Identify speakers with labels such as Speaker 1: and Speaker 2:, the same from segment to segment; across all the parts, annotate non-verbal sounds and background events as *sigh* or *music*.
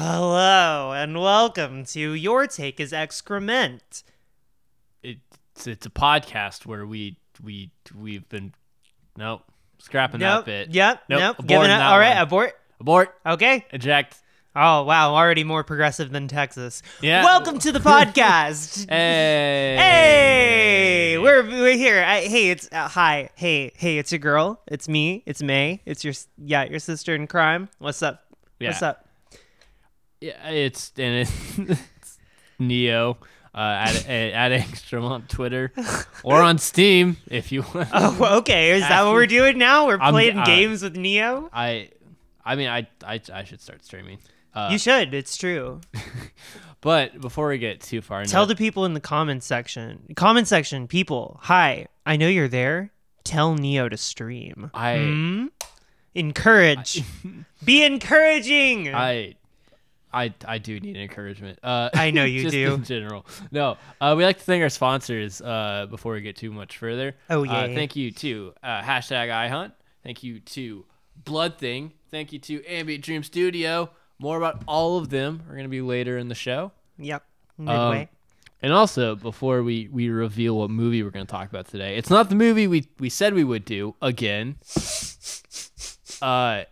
Speaker 1: Hello and welcome to Your Take is Excrement.
Speaker 2: It's it's a podcast where we we we've been nope scrapping
Speaker 1: Nope.
Speaker 2: that bit.
Speaker 1: Yep.
Speaker 2: Nope,
Speaker 1: Nope. Giving up. All right.
Speaker 2: one.
Speaker 1: Abort.
Speaker 2: Abort.
Speaker 1: Okay.
Speaker 2: Eject.
Speaker 1: Oh wow. Already more progressive than Texas.
Speaker 2: Yeah.
Speaker 1: Welcome to the *laughs* podcast.
Speaker 2: Hey.
Speaker 1: Hey, we're we're here. I, hey, it's uh, hi. Hey, hey, it's your girl. It's me. It's May. It's your yeah, your sister in crime. What's up? What's up?
Speaker 2: Yeah, it's and it's *laughs* Neo. Uh, at at Angstrom on Twitter *laughs* or on Steam if you want.
Speaker 1: Oh, okay. Is that what we're doing now? We're
Speaker 2: I'm-
Speaker 1: playing
Speaker 2: uh,
Speaker 1: games with Neo.
Speaker 2: I I mean I I, I should start streaming. Uh,
Speaker 1: You should. It's true. *laughs*
Speaker 2: but before we get too far, into
Speaker 1: Tell
Speaker 2: it-
Speaker 1: the people in the comment section. Comment section, people. Hi, I know you're there. Tell Neo to stream.
Speaker 2: I
Speaker 1: Hmm? Encourage. Be encouraging.
Speaker 2: I I I do need encouragement. Uh,
Speaker 1: I know *laughs* you
Speaker 2: just
Speaker 1: do.
Speaker 2: In general, no. Uh, we like to thank our sponsors uh, before we get too much further.
Speaker 1: Oh,
Speaker 2: Uh,
Speaker 1: yay.
Speaker 2: thank you to uh, hashtag iHunt. Thank you to Blood Thing. Thank you to Ambient Dream Studio. More about all of them are going to be later in the show.
Speaker 1: yep.
Speaker 2: Um,
Speaker 1: Midway.
Speaker 2: and also, before we, we reveal what movie we're going to talk about today, it's not the movie we, we said we would do again. Uh,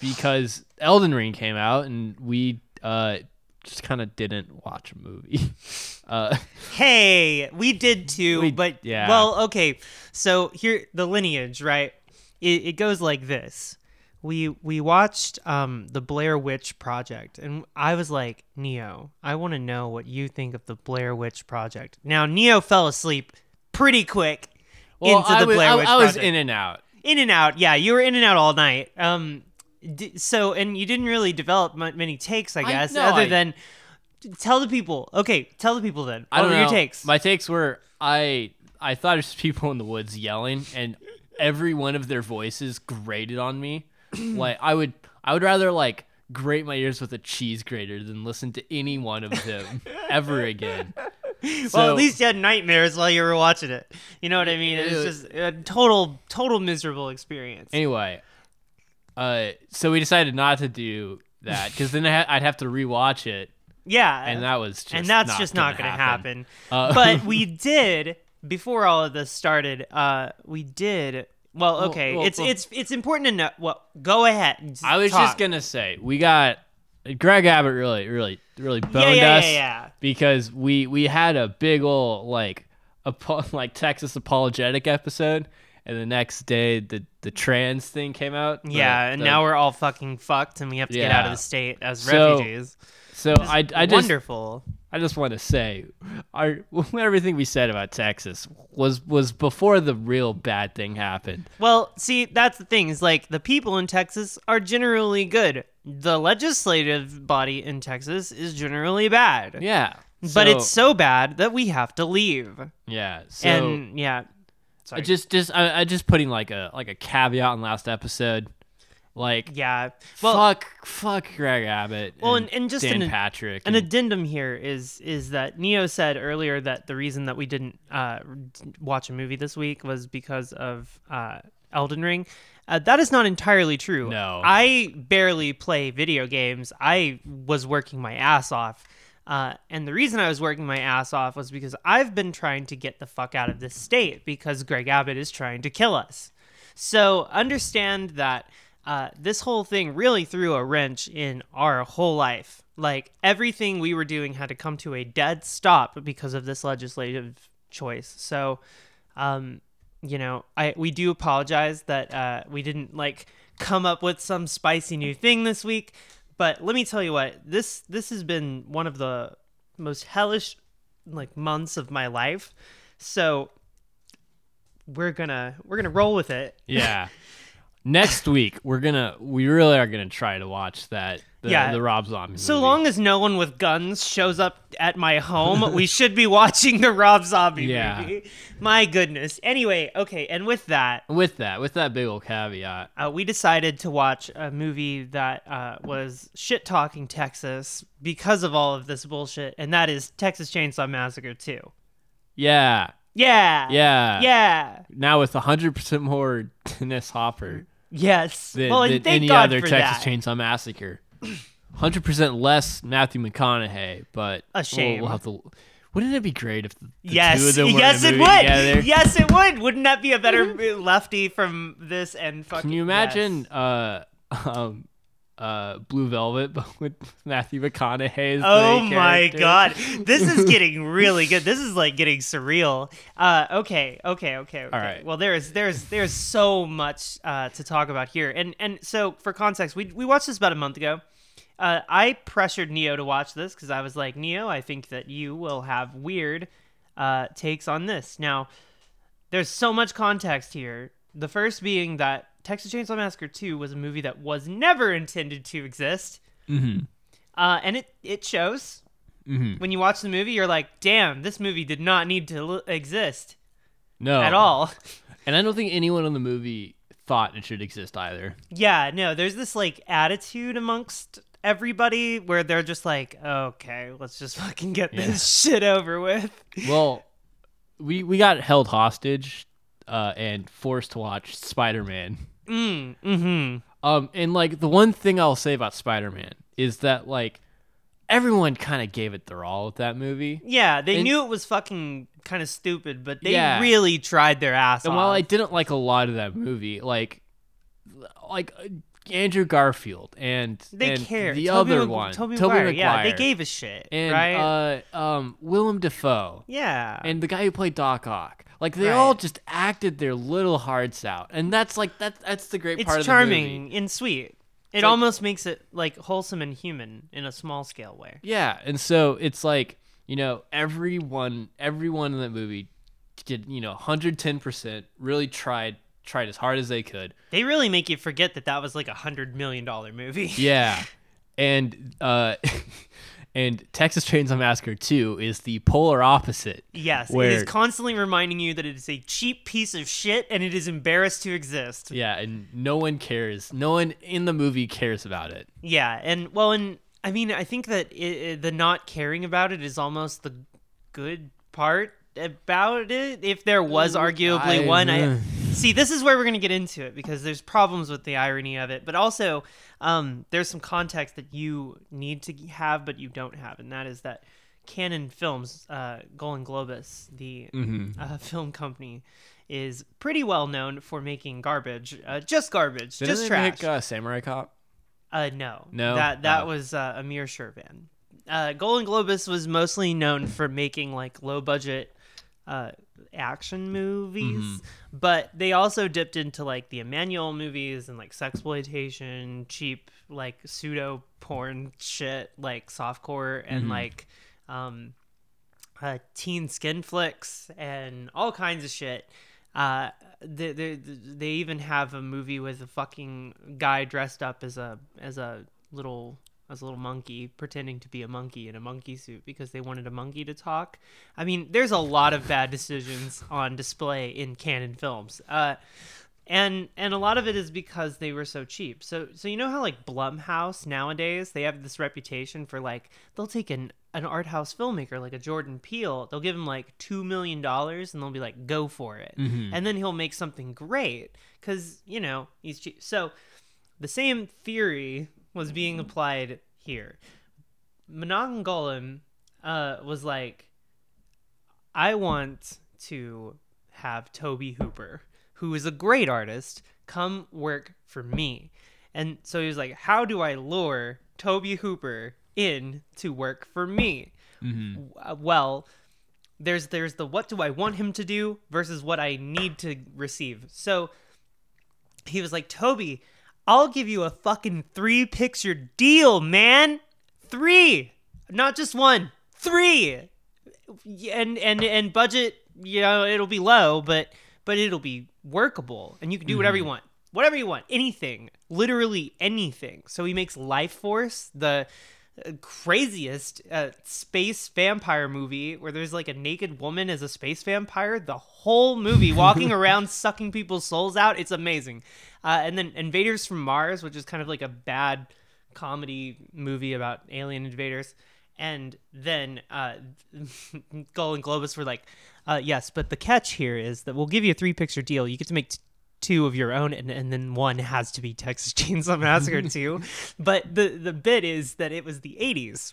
Speaker 2: because Elden Ring came out and we uh, just kind of didn't watch a movie. *laughs* uh,
Speaker 1: hey, we did too,
Speaker 2: We-
Speaker 1: but
Speaker 2: yeah.
Speaker 1: well, okay. So here the lineage, right? It, it goes like this. We we watched um the Blair Witch Project and I was like, "Neo, I want to know what you think of the Blair Witch Project." Now, Neo fell asleep pretty quick
Speaker 2: well,
Speaker 1: into
Speaker 2: I
Speaker 1: the
Speaker 2: was,
Speaker 1: Blair
Speaker 2: I,
Speaker 1: Witch
Speaker 2: I was
Speaker 1: Project.
Speaker 2: in and out.
Speaker 1: in and out. Yeah, you were in and out all night. Um, so and you didn't really develop many takes, I
Speaker 2: I-
Speaker 1: guess,
Speaker 2: no,
Speaker 1: other
Speaker 2: I-
Speaker 1: than tell the people. Okay, tell the people then. What
Speaker 2: I don't
Speaker 1: were
Speaker 2: know.
Speaker 1: your takes?
Speaker 2: My takes were I I thought it was people in the woods yelling, and every one of their voices grated on me. *clears throat* like I would I would rather like grate my ears with a cheese grater than listen to any one of them *laughs* ever again.
Speaker 1: well,
Speaker 2: So-
Speaker 1: at least you had nightmares while you were watching it. You know what I mean? It was just a total, total miserable experience.
Speaker 2: Anyway, uh, so we decided not to do that because then ha- I'd have to rewatch it,
Speaker 1: yeah,
Speaker 2: and that was just
Speaker 1: and that's
Speaker 2: not
Speaker 1: just
Speaker 2: gonna
Speaker 1: not going to happen.
Speaker 2: Uh,
Speaker 1: but we *laughs* did before all of this started. Uh, we did. Well,
Speaker 2: Well,
Speaker 1: okay,
Speaker 2: well,
Speaker 1: it's
Speaker 2: well-
Speaker 1: it's it's important to know. Well, go ahead.
Speaker 2: I was
Speaker 1: talk.
Speaker 2: just gonna say we got Greg Abbott really, really, really boned
Speaker 1: yeah, yeah,
Speaker 2: us
Speaker 1: yeah,
Speaker 2: because we we had a big ol' like apo- *laughs* like Texas apologetic episode, and the next day the the trans thing came out. the-
Speaker 1: Yeah, and
Speaker 2: the-
Speaker 1: now we're all fucking fucked, and we have to get out of the state as
Speaker 2: So,
Speaker 1: refugees.
Speaker 2: so I I just
Speaker 1: Wonderful.
Speaker 2: I just want to say, our *laughs* everything we said about Texas was was before the real bad thing happened.
Speaker 1: Well, see, that's the thing. Is like the people in Texas are generally good. The legislative body in Texas is generally bad.
Speaker 2: Yeah,
Speaker 1: But it's
Speaker 2: so-
Speaker 1: so bad that we have to leave.
Speaker 2: yeah. So
Speaker 1: and yeah, sorry.
Speaker 2: just just I, I just putting like a like a caveat in last episode, like
Speaker 1: yeah. Well,
Speaker 2: fuck fuck Greg Abbott.
Speaker 1: Well,
Speaker 2: and,
Speaker 1: and- and just
Speaker 2: Dan
Speaker 1: an-
Speaker 2: Patrick.
Speaker 1: An
Speaker 2: and-
Speaker 1: addendum here is is that Neo said earlier that the reason that we didn't uh, watch a movie this week was because of uh, Elden Ring. Uh, that is not entirely true.
Speaker 2: No.
Speaker 1: I barely play video games. I was working my ass off. Uh, and the reason I was working my ass off was because I've been trying to get the fuck out of this state because Greg Abbott is trying to kill us. So understand that uh, this whole thing really threw a wrench in our whole life. Like everything we were doing had to come to a dead stop because of this legislative choice. So, um, you know, I we do apologize that uh, we didn't like come up with some spicy new thing this week. But let me tell you what this this has been one of the most hellish like months of my life. So we're gonna we're gonna roll with it.
Speaker 2: yeah. Next week we're gonna we really are gonna try to watch that the,
Speaker 1: Yeah.
Speaker 2: the Rob Zombie.
Speaker 1: So
Speaker 2: movie.
Speaker 1: long as no one with guns shows up at my home, we should be watching the Rob Zombie
Speaker 2: Yeah.
Speaker 1: movie. My goodness. Anyway, okay, and with that,
Speaker 2: with that with that big old caveat.
Speaker 1: uh, we decided to watch a movie that uh, was shit talking Texas because of all of this bullshit, and that is Texas Chainsaw Massacre 2.
Speaker 2: Yeah,
Speaker 1: Yeah.
Speaker 2: yeah,
Speaker 1: Yeah.
Speaker 2: Now with hundred percent more *laughs* Dennis Hopper
Speaker 1: Yes.
Speaker 2: than,
Speaker 1: well, and
Speaker 2: than any other Texas
Speaker 1: that.
Speaker 2: Chainsaw Massacre. Hundred percent less Matthew McConaughey, but
Speaker 1: A
Speaker 2: we'll-
Speaker 1: shame.
Speaker 2: We'll, have to. Wouldn't it be great if the, the
Speaker 1: yes,
Speaker 2: two of them were
Speaker 1: yes,
Speaker 2: in
Speaker 1: it would.
Speaker 2: together?
Speaker 1: Yes, it would. Wouldn't that be a better lefty from this and fucking?
Speaker 2: Can you imagine
Speaker 1: yes.
Speaker 2: uh *laughs* um uh Blue Velvet *laughs* but with Matthew McConaughey as
Speaker 1: Oh my
Speaker 2: character?
Speaker 1: god, this is *laughs* getting really good. This is like getting surreal. Uh, okay, okay, okay, okay.
Speaker 2: right.
Speaker 1: Well, there's there's there's so much uh, to talk about here, and and so for context, we we watched this about a month ago. Uh, I pressured Neo to watch this because I was like, Neo, I think that you will have weird uh, takes on this. Now, there's so much context here. The first being that Texas Chainsaw Massacre 2 was a movie that was never intended to exist.
Speaker 2: Mhm.
Speaker 1: Uh, and it, it shows.
Speaker 2: Mhm.
Speaker 1: When you watch the movie, you're like, damn, this movie did not need to l- exist
Speaker 2: No.
Speaker 1: at all. *laughs*
Speaker 2: And I don't think anyone in the movie thought it should exist either.
Speaker 1: yeah, no, there's this like attitude amongst everybody where they're just like, okay, let's just *laughs* fucking get this shit over with.
Speaker 2: Well, we we got held hostage uh and forced to watch Spider-Man.
Speaker 1: Mm, mm-hmm.
Speaker 2: Um and like the one thing I'll say about Spider-Man is that like everyone kind of gave it their all with that movie.
Speaker 1: Yeah, they
Speaker 2: And-
Speaker 1: knew it was fucking kind of stupid, but they
Speaker 2: Yeah.
Speaker 1: really tried their ass
Speaker 2: And
Speaker 1: off.
Speaker 2: while I didn't like a lot of that movie, like like uh, Andrew Garfield and
Speaker 1: they
Speaker 2: and
Speaker 1: cared.
Speaker 2: the
Speaker 1: Tobey
Speaker 2: other
Speaker 1: Mag-
Speaker 2: one,
Speaker 1: Toby,
Speaker 2: Tobey
Speaker 1: Maguire. Yeah, they gave a shit,
Speaker 2: and
Speaker 1: right?
Speaker 2: uh um Willem Dafoe
Speaker 1: yeah,
Speaker 2: and the guy who played Doc Ock. Like they
Speaker 1: Right.
Speaker 2: all just acted their little hearts out, and that's like that. That's the great part
Speaker 1: it's
Speaker 2: of the
Speaker 1: charming and sweet. It almost makes it like wholesome and human in a small scale way.
Speaker 2: Yeah, and so it's like you know everyone, everyone in that movie did you know 110 percent really tried tried as hard as they could.
Speaker 1: They really make you forget that that was like a hundred million dollar movie.
Speaker 2: Yeah, *laughs* and uh, *laughs* and Texas Chainsaw Massacre 2 is the polar opposite.
Speaker 1: yes, it
Speaker 2: Where-
Speaker 1: is constantly reminding you that it is a cheap piece of shit and it is embarrassed to exist.
Speaker 2: Yeah, and no one cares. No one in the movie cares about it.
Speaker 1: Yeah, and well, and I mean, I think that it, it- the not caring about it is almost the good part about it. If there was mm, arguably
Speaker 2: I-
Speaker 1: one, I see. This is where we're gonna get into it because there's problems with the irony of it, but also um, there's some context that you need to have, but you don't have, and that is that Cannon Films, uh, Golan Globus, the uh, *laughs* film company. Is pretty well known for making garbage, uh, just garbage,
Speaker 2: Didn't
Speaker 1: just
Speaker 2: they
Speaker 1: trash.
Speaker 2: make uh, Samurai Cop?
Speaker 1: Uh, no,
Speaker 2: No?
Speaker 1: That that
Speaker 2: Oh.
Speaker 1: was uh, Amir Shervan. Uh, Golan Globus was mostly known for making like low budget uh, action movies,
Speaker 2: Mm-hmm.
Speaker 1: but they also dipped into like the Emmanuelle movies and like sexploitation, cheap like pseudo porn shit, like softcore and
Speaker 2: Mm-hmm.
Speaker 1: like um, uh, teen skin flicks and all kinds of shit. Uh, they, they they even have a movie with a fucking guy dressed up as a as a little as a little monkey pretending to be a monkey in a monkey suit because they wanted a monkey to talk. I mean, there's a lot of bad decisions on display in cannon films. Uh, and and a lot of it is because they were so cheap. So so you know how like Blumhouse nowadays they have this reputation for like they'll take an an art house filmmaker like a Jordan Peele, they'll give him like two million dollars and they'll be like, go for it, and then he'll make something great because you know he's cheap. So the same theory was being applied here. Menahem Golan uh, was like, I want to have Tobe Hooper, who is a great artist, come work for me. And so he was like, How do I lure Tobe Hooper in to work for me? W- uh, Well, there's there's the what do I want him to do versus what I need to receive. So he was like, Tobe, I'll give you a fucking three picture deal, man. Three, not just one, three. And and and budget, you know, it'll be low, but but it'll be workable, and you can do whatever you want, whatever you want, anything, literally anything. So he makes Lifeforce, the uh, craziest uh, space vampire movie where there's like a naked woman as a space vampire. The whole movie walking *laughs* around sucking people's souls out. It's amazing uh, and then invaders from mars which is kind of like a bad comedy movie about alien invaders and then uh, *laughs* Golan Globus were like, uh, yes, but the catch here is that we'll give you a three picture deal. You get to make t- two of your own, and, and then one has to be Texas *laughs* Chainsaw Massacre *laughs* 2. But the, the bit is that it was the 80s.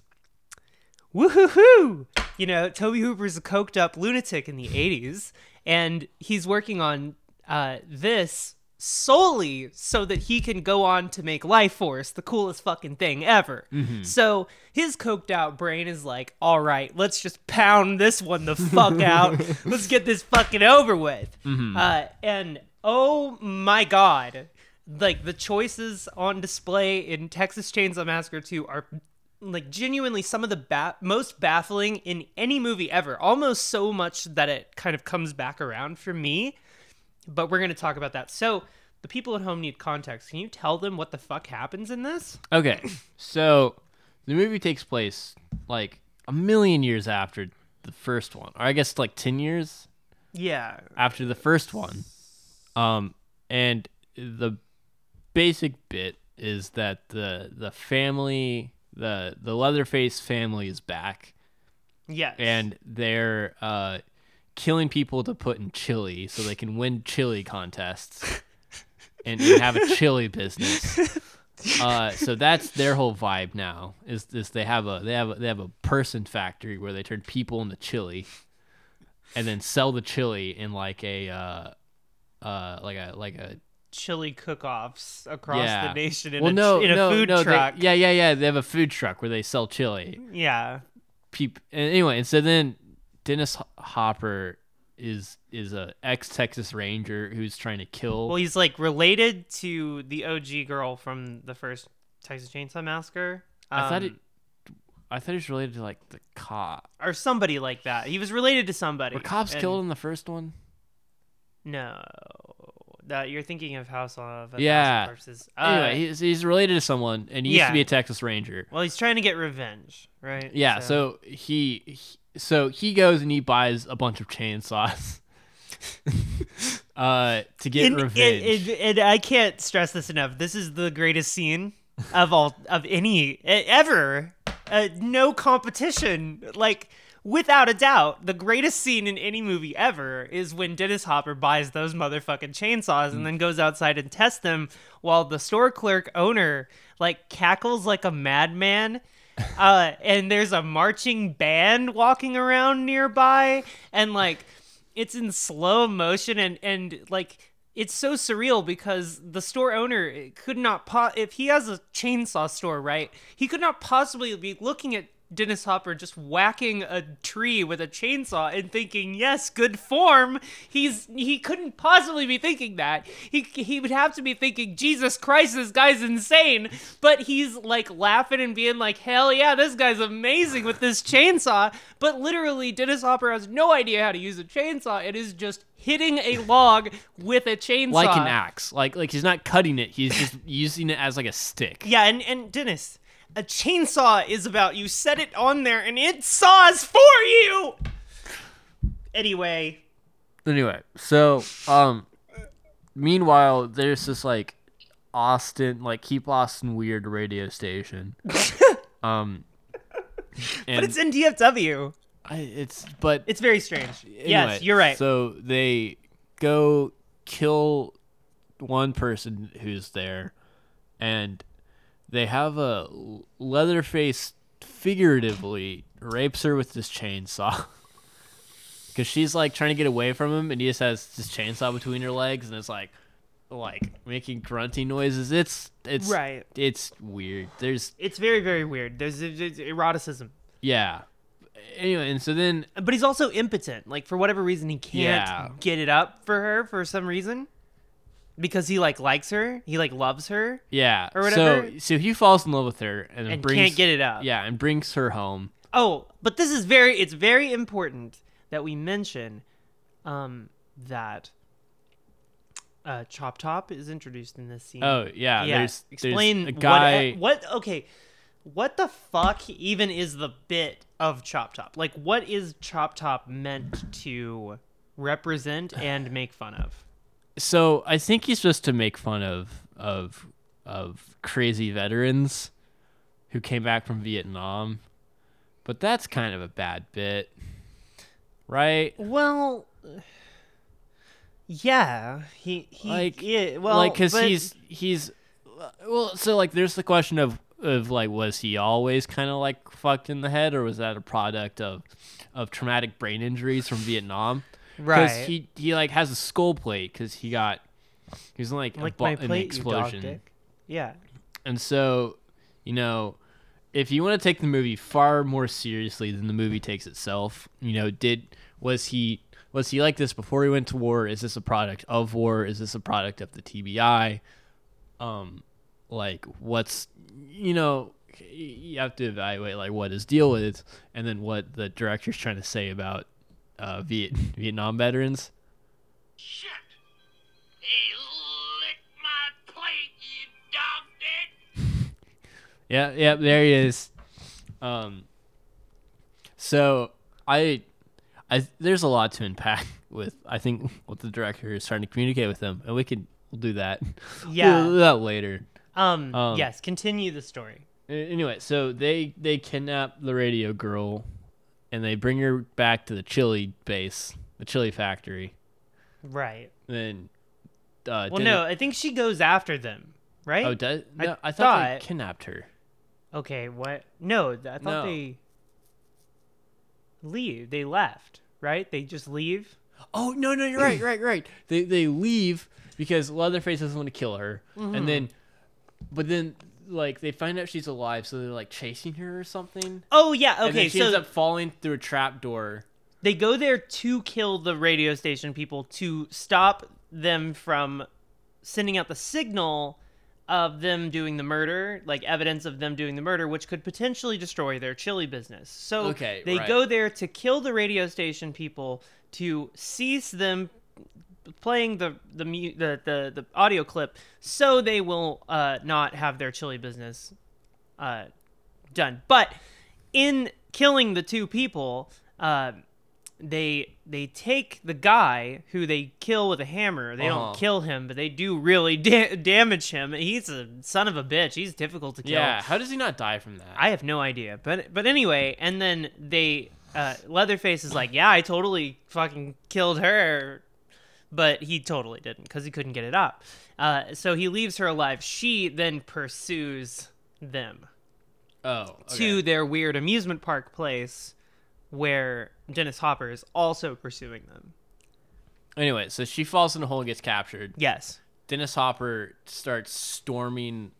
Speaker 1: Woohoo! You know, Tobe Hooper's a coked up lunatic in the 80s, and he's working on uh, this solely so that he can go on to make Lifeforce the coolest fucking thing ever. So his coked out brain is like, all right, let's just pound this one the fuck out. *laughs* let's get this fucking over with. Uh, and oh my god, like the choices on display in Texas Chainsaw Massacre 2 are like genuinely some of the ba- most baffling in any movie ever. Almost so much that it kind of comes back around for me but we're going to talk about that. So, the people at home need context. Can you tell them what the fuck happens in this?
Speaker 2: Okay, so the movie takes place like a million years after the first one, or I guess like ten years
Speaker 1: Yeah.
Speaker 2: after the first one. Um, and the basic bit is that the the family, the the Leatherface family is back,
Speaker 1: Yes.
Speaker 2: and they're uh, killing people to put in chili so they can win chili contests and, and have a chili business. Uh, so that's their whole vibe now. Is this they have a they have a, they have a person factory where they turn people into chili, and then sell the chili in like a uh, uh, like a like a
Speaker 1: chili cook-offs across
Speaker 2: yeah.
Speaker 1: the nation in
Speaker 2: well,
Speaker 1: a,
Speaker 2: no,
Speaker 1: in a
Speaker 2: no,
Speaker 1: food
Speaker 2: no, they- yeah, yeah, yeah. They have a food truck where they sell chili.
Speaker 1: yeah.
Speaker 2: and anyway, and so then Dennis Hopper is is a ex Texas Ranger who's trying to kill.
Speaker 1: Well, he's like related to the OG girl from the first Texas Chainsaw Massacre.
Speaker 2: I thought it.
Speaker 1: Um,
Speaker 2: I thought he was related to like the cop.
Speaker 1: or somebody like that. He was related to somebody.
Speaker 2: Were cops
Speaker 1: and-
Speaker 2: killed in the first one?
Speaker 1: No. That you're thinking of House of a
Speaker 2: Yeah.
Speaker 1: Corpses. Uh,
Speaker 2: anyway, he's he's related to someone, and he used to be a Texas Ranger.
Speaker 1: well, he's trying to get revenge, right?
Speaker 2: Yeah, so he, he so he goes and he buys a bunch of chainsaws. *laughs* uh, to get
Speaker 1: and,
Speaker 2: revenge.
Speaker 1: And, and- and I can't stress this enough. This is the greatest scene of all of any ever. Uh, no competition. Like without a doubt, the greatest scene in any movie ever is when Dennis Hopper buys those motherfucking chainsaws and then goes outside and tests them while the store clerk owner like cackles like a madman. Uh, and there's a marching band walking around nearby, and like it's in slow motion and and like it's so surreal because the store owner could not po- if he has a chainsaw store right he could not possibly be looking at Dennis Hopper just whacking a tree with a chainsaw and thinking yes good form he's he couldn't possibly be thinking that he he would have to be thinking Jesus Christ this guy's insane but he's like laughing and being like hell yeah this guy's amazing with this chainsaw but literally Dennis Hopper has no idea how to use a chainsaw it is just hitting a log with a chainsaw
Speaker 2: like an axe. Like like he's not cutting it. He's just using it as like a stick.
Speaker 1: yeah and and Dennis a chainsaw is about. You set it on there and it saws for you! Anyway.
Speaker 2: Anyway, so um, meanwhile, there's this like Austin, like keep Austin weird radio station. *laughs* um, and
Speaker 1: but it's in DFW
Speaker 2: I, it's but
Speaker 1: it's very strange.
Speaker 2: Anyway,
Speaker 1: yes you're right.
Speaker 2: So they go kill one person who's there, and they have a Leatherface figuratively rapes her with this chainsaw. *laughs* Cause she's like trying to get away from him, and he just has this chainsaw between her legs, and it's like, like making grunting noises. It's it's
Speaker 1: Right.
Speaker 2: It's weird. There's
Speaker 1: it's very very weird there's, there's eroticism
Speaker 2: yeah. Anyway, and so then
Speaker 1: but he's also impotent like for whatever reason he can't
Speaker 2: Yeah.
Speaker 1: get it up for her for some reason because he like likes her he like loves her
Speaker 2: yeah,
Speaker 1: Or whatever.
Speaker 2: So so he falls in love with her, and,
Speaker 1: and
Speaker 2: brings
Speaker 1: can't get it up
Speaker 2: Yeah, and brings her home.
Speaker 1: Oh, but this is very it's very important that we mention um that uh Chop Top is introduced in this scene.
Speaker 2: Oh yeah,
Speaker 1: yeah.
Speaker 2: there's
Speaker 1: explain
Speaker 2: there's a guy.
Speaker 1: what, what okay what the fuck even is the bit of Chop Top? Like what is Chop Top meant to represent and make fun of?
Speaker 2: So I think he's just to make fun of of of crazy veterans who came back from Vietnam, but that's kind of a bad bit, right?
Speaker 1: Well, Yeah, he he
Speaker 2: Like-
Speaker 1: yeah, well
Speaker 2: like because
Speaker 1: but-
Speaker 2: he's he's well so like there's the question of of like was he always kind of like fucked in the head or was that a product of of traumatic brain injuries from vietnam
Speaker 1: right.
Speaker 2: Because he he like has a skull plate because he got he was in like, a
Speaker 1: like
Speaker 2: bu-
Speaker 1: my
Speaker 2: an
Speaker 1: plate, dog
Speaker 2: explosion.
Speaker 1: Yeah.
Speaker 2: and so you know if you want to take the movie far more seriously than the movie takes itself you know did was he was he like this before he went to war is this a product of war is this a product of the tbi um like what's you know you have to evaluate like what his deal is and then what the director's trying to say about uh Viet- vietnam veterans
Speaker 3: Shit! He licked my plate, you dog dick! *laughs*
Speaker 2: Yeah, yeah, there he is. Um, so I, I there's a lot to unpack *laughs* with. I think what the director is trying to communicate with them, and we could we'll do that. *laughs*
Speaker 1: Yeah.
Speaker 2: we'll do that later.
Speaker 1: Um,
Speaker 2: Um,
Speaker 1: yes, continue the story.
Speaker 2: Anyway, so they they kidnap the radio girl, and they bring her back to the chili base, the chili factory.
Speaker 1: Right.
Speaker 2: Then, uh,
Speaker 1: Well, no, I think she goes after them, right?
Speaker 2: Oh, does,
Speaker 1: I
Speaker 2: no, I, thought, they kidnapped her.
Speaker 1: Okay, what? No, I thought
Speaker 2: No.
Speaker 1: they leave. They left, right? They just leave.
Speaker 2: Oh no, no, you're right, right, right. They they leave because Leatherface doesn't want to kill her,
Speaker 1: Mm-hmm.
Speaker 2: and then, but then like they find out she's alive, so they're like chasing her or something.
Speaker 1: Oh yeah,
Speaker 2: and
Speaker 1: okay.
Speaker 2: then she
Speaker 1: So
Speaker 2: ends up falling through a trap door.
Speaker 1: they go there to kill the radio station people to stop them from sending out the signal of them doing the murder, like evidence of them doing the murder, which could potentially destroy their chili business. So
Speaker 2: Okay,
Speaker 1: they
Speaker 2: right.
Speaker 1: go there to kill the radio station people to cease them playing the the mu- the the, the audio clip so they will uh, not have their chili business uh, done. But in killing the two people, uh, they they take the guy who they kill with a hammer. They
Speaker 2: Uh-huh.
Speaker 1: don't kill him, but they do really *laughs* da- damage him. He's a son of a bitch. He's difficult to kill.
Speaker 2: Yeah, how does he not die from that?
Speaker 1: I have no idea, but but anyway, and then they uh, Leatherface is like, yeah, I totally fucking killed her, but he totally didn't because he couldn't get it up. Uh, so he leaves her alive. She then pursues them
Speaker 2: oh,
Speaker 1: to their weird amusement park place, where Dennis Hopper is also pursuing them.
Speaker 2: anyway, so she falls in a hole and gets captured.
Speaker 1: Yes.
Speaker 2: Dennis Hopper starts storming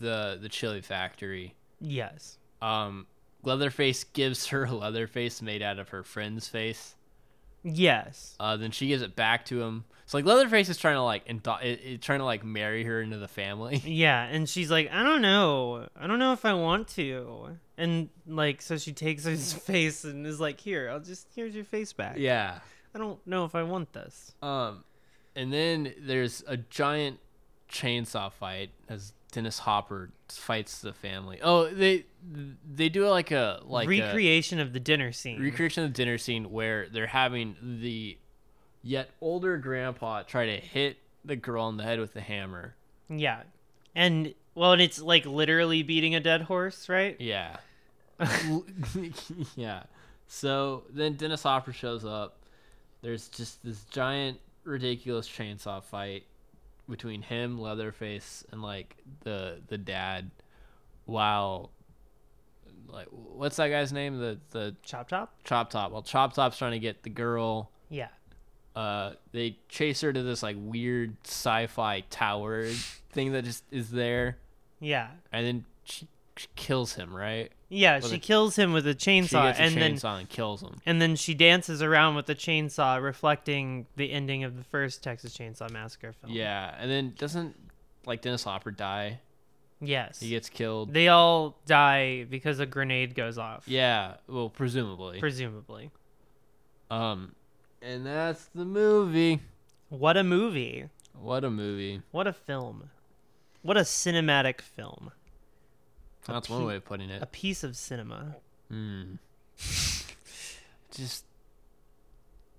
Speaker 2: the the chili factory.
Speaker 1: Yes.
Speaker 2: Um, Leatherface gives her a Leatherface made out of her friend's face.
Speaker 1: Yes.
Speaker 2: Uh, then she gives it back to him. So like Leatherface is trying to like it, trying to like marry her into the family. *laughs*
Speaker 1: Yeah, and she's like, I don't know. I don't know if I want to. And like so she takes his *laughs* face and is like, "Here, I'll just here's your face back."
Speaker 2: yeah.
Speaker 1: I don't know if I want this.
Speaker 2: Um, and then there's a giant chainsaw fight as Dennis Hopper fights the family. Oh, they they do like a like a
Speaker 1: Recreation of the dinner scene.
Speaker 2: recreation of the dinner scene where they're having the yet older grandpa try to hit the girl in the head with the hammer.
Speaker 1: yeah. And well, and it's like literally beating a dead horse, right?
Speaker 2: Yeah. *laughs* yeah. So then Dennis Hopper shows up. There's just this giant, ridiculous chainsaw fight between him, Leatherface, and like the the dad. While, like, what's that guy's name? The the
Speaker 1: Chop chop?
Speaker 2: Chop Top. While Chop Top's trying to get the girl,
Speaker 1: Yeah.
Speaker 2: uh, they chase her to this like weird sci-fi tower thing that just is there,
Speaker 1: Yeah.
Speaker 2: and then she kills him. Right?
Speaker 1: Yeah,
Speaker 2: With
Speaker 1: she
Speaker 2: a-
Speaker 1: kills him with a
Speaker 2: She
Speaker 1: chainsaw
Speaker 2: gets a
Speaker 1: and then
Speaker 2: chainsaw and kills him.
Speaker 1: and then she dances around with the chainsaw reflecting the ending of the first Texas Chainsaw Massacre film.
Speaker 2: Yeah, and then doesn't like Dennis Hopper die?
Speaker 1: Yes.
Speaker 2: He gets killed.
Speaker 1: They all die because a grenade goes off.
Speaker 2: Yeah, well, presumably.
Speaker 1: Presumably.
Speaker 2: um, and that's the movie.
Speaker 1: What a movie.
Speaker 2: What a movie.
Speaker 1: What a film. What a cinematic film.
Speaker 2: That's one way of putting it.
Speaker 1: A piece of cinema.
Speaker 2: Hmm. Just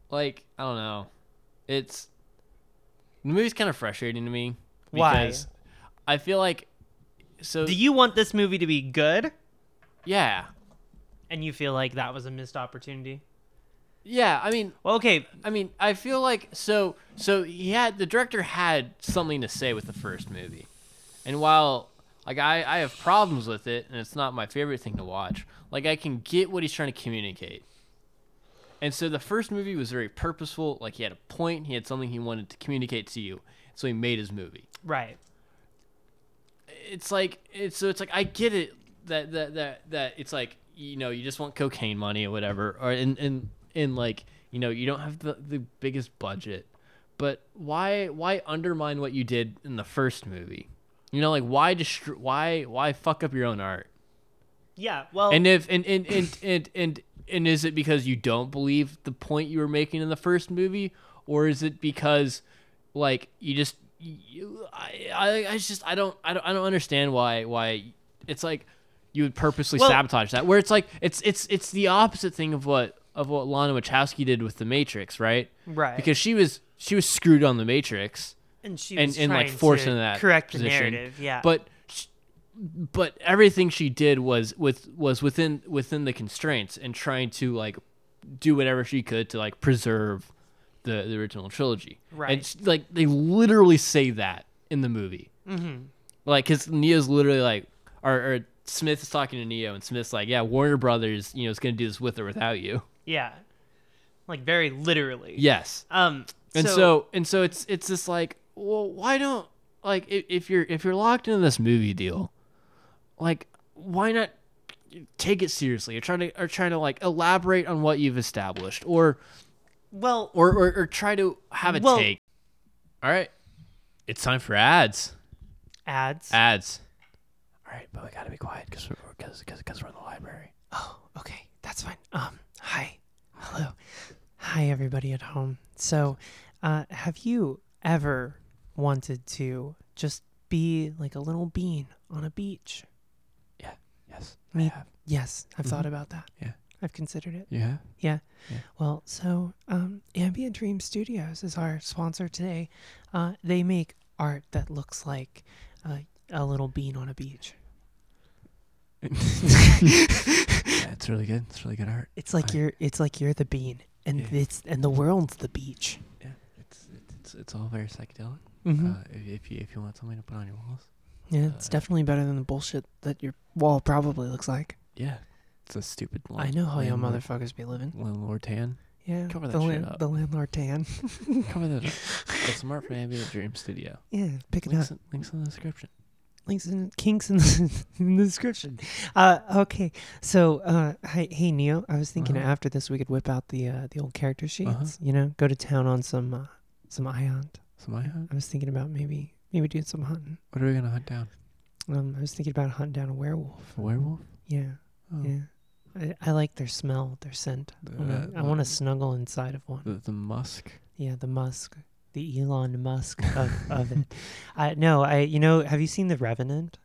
Speaker 2: like I don't know. It's the movie's kind of frustrating to me
Speaker 1: Why?
Speaker 2: because I feel like so
Speaker 1: Do you want this movie to be good?
Speaker 2: yeah.
Speaker 1: And you feel like that was a missed opportunity?
Speaker 2: yeah, I mean,
Speaker 1: Well, okay,
Speaker 2: I mean, I feel like so so he had the director had something to say with the first movie. And while like I, I have problems with it and it's not my favorite thing to watch, like I can get what he's trying to communicate. And so the first movie was very purposeful, like he had a point, he had something he wanted to communicate to you. So he made his movie.
Speaker 1: right.
Speaker 2: It's like it's so it's like I get it that that that that it's like you know, you just want cocaine money or whatever or in in in like, you know, you don't have the the biggest budget. But why why undermine what you did in the first movie? You know, like why destr- why why fuck up your own art?
Speaker 1: Yeah. Well,
Speaker 2: And if and and and and and, and is it because you don't believe the point you were making in the first movie, or is it because like you just you, I, I I just I don't I don't I don't understand why why it's like you would purposely
Speaker 1: Well-
Speaker 2: sabotage that where it's like it's it's it's the opposite thing of what of what Lana Wachowski did with the Matrix, right?
Speaker 1: right.
Speaker 2: Because she was she was screwed on the Matrix
Speaker 1: and she
Speaker 2: and-
Speaker 1: was
Speaker 2: and, like, forced into that
Speaker 1: correct
Speaker 2: position.
Speaker 1: the narrative. Yeah.
Speaker 2: but but everything she did was with was within within the constraints and trying to like do whatever she could to like preserve the the original trilogy
Speaker 1: Right.
Speaker 2: and sh- like they literally say that in the movie mm-hmm. like because neo's literally like or, or smith is talking to neo and smith's like yeah warner brothers you know is gonna do this with or without you
Speaker 1: yeah. Like very literally.
Speaker 2: yes
Speaker 1: Um.
Speaker 2: and so, and so it's it's just like well why don't like if, if you're if you're locked into this movie deal like why not take it seriously? Or trying to or trying to like elaborate on what you've established or
Speaker 1: well,
Speaker 2: or or, or try to have a
Speaker 1: Well-
Speaker 2: take. All right. It's time for ads.
Speaker 1: Ads.
Speaker 2: ads. All right but we gotta be quiet because we're because because we're in the library.
Speaker 1: Oh, okay, that's fine. Um, hi, hello, hi everybody at home. So, uh, have you ever wanted to just be like a little bean on a beach?
Speaker 2: yeah yes
Speaker 1: Me- Yes, I've thought about that.
Speaker 2: Yeah.
Speaker 1: I've considered it.
Speaker 2: yeah
Speaker 1: Yeah.
Speaker 2: Yeah.
Speaker 1: Well, so um, Ambient Dream Studios is our sponsor today. Uh, they make art that looks like uh, a little bean on a beach. *laughs*
Speaker 2: yeah it's really good it's really good art
Speaker 1: It's like
Speaker 2: I-
Speaker 1: you're. It's like you're the bean, and
Speaker 2: Yeah.
Speaker 1: it's and the world's the beach.
Speaker 2: yeah it's it's it's all very psychedelic
Speaker 1: Mm-hmm.
Speaker 2: uh, if, if you if you want something to put on your walls
Speaker 1: yeah, it's
Speaker 2: uh,
Speaker 1: definitely better than the bullshit that your wall probably looks like.
Speaker 2: Yeah, it's a stupid.
Speaker 1: I know how y'all motherfuckers be living.
Speaker 2: Landlord tan.
Speaker 1: Yeah,
Speaker 2: Cover
Speaker 1: the,
Speaker 2: that shit
Speaker 1: land-
Speaker 2: up.
Speaker 1: the landlord tan. *laughs*
Speaker 2: Cover that up. *laughs* It's smart for Ambient Dream Studio.
Speaker 1: yeah, pick it
Speaker 2: Links
Speaker 1: up.
Speaker 2: in, links in the description.
Speaker 1: links in kinks in the, *laughs* in the description. Uh, okay, so uh, hi, hey Neo, I was thinking
Speaker 2: Uh-huh.
Speaker 1: after this we could whip out the uh, the old character sheets.
Speaker 2: Uh-huh.
Speaker 1: You know, go to town on some uh, some eye hunt.
Speaker 2: So hunt.
Speaker 1: I was thinking about maybe maybe doing some hunting.
Speaker 2: What are we gonna hunt down?
Speaker 1: Um, I was thinking about hunting down a werewolf.
Speaker 2: A werewolf?
Speaker 1: Yeah,
Speaker 2: Oh.
Speaker 1: yeah. I, I like their smell, their scent. I wanna-
Speaker 2: The-
Speaker 1: I want to
Speaker 2: the-
Speaker 1: snuggle inside of one.
Speaker 2: The, the musk.
Speaker 1: Yeah, the Musk, the Elon Musk *laughs* of, of it. I no, I you know, have you seen The Revenant?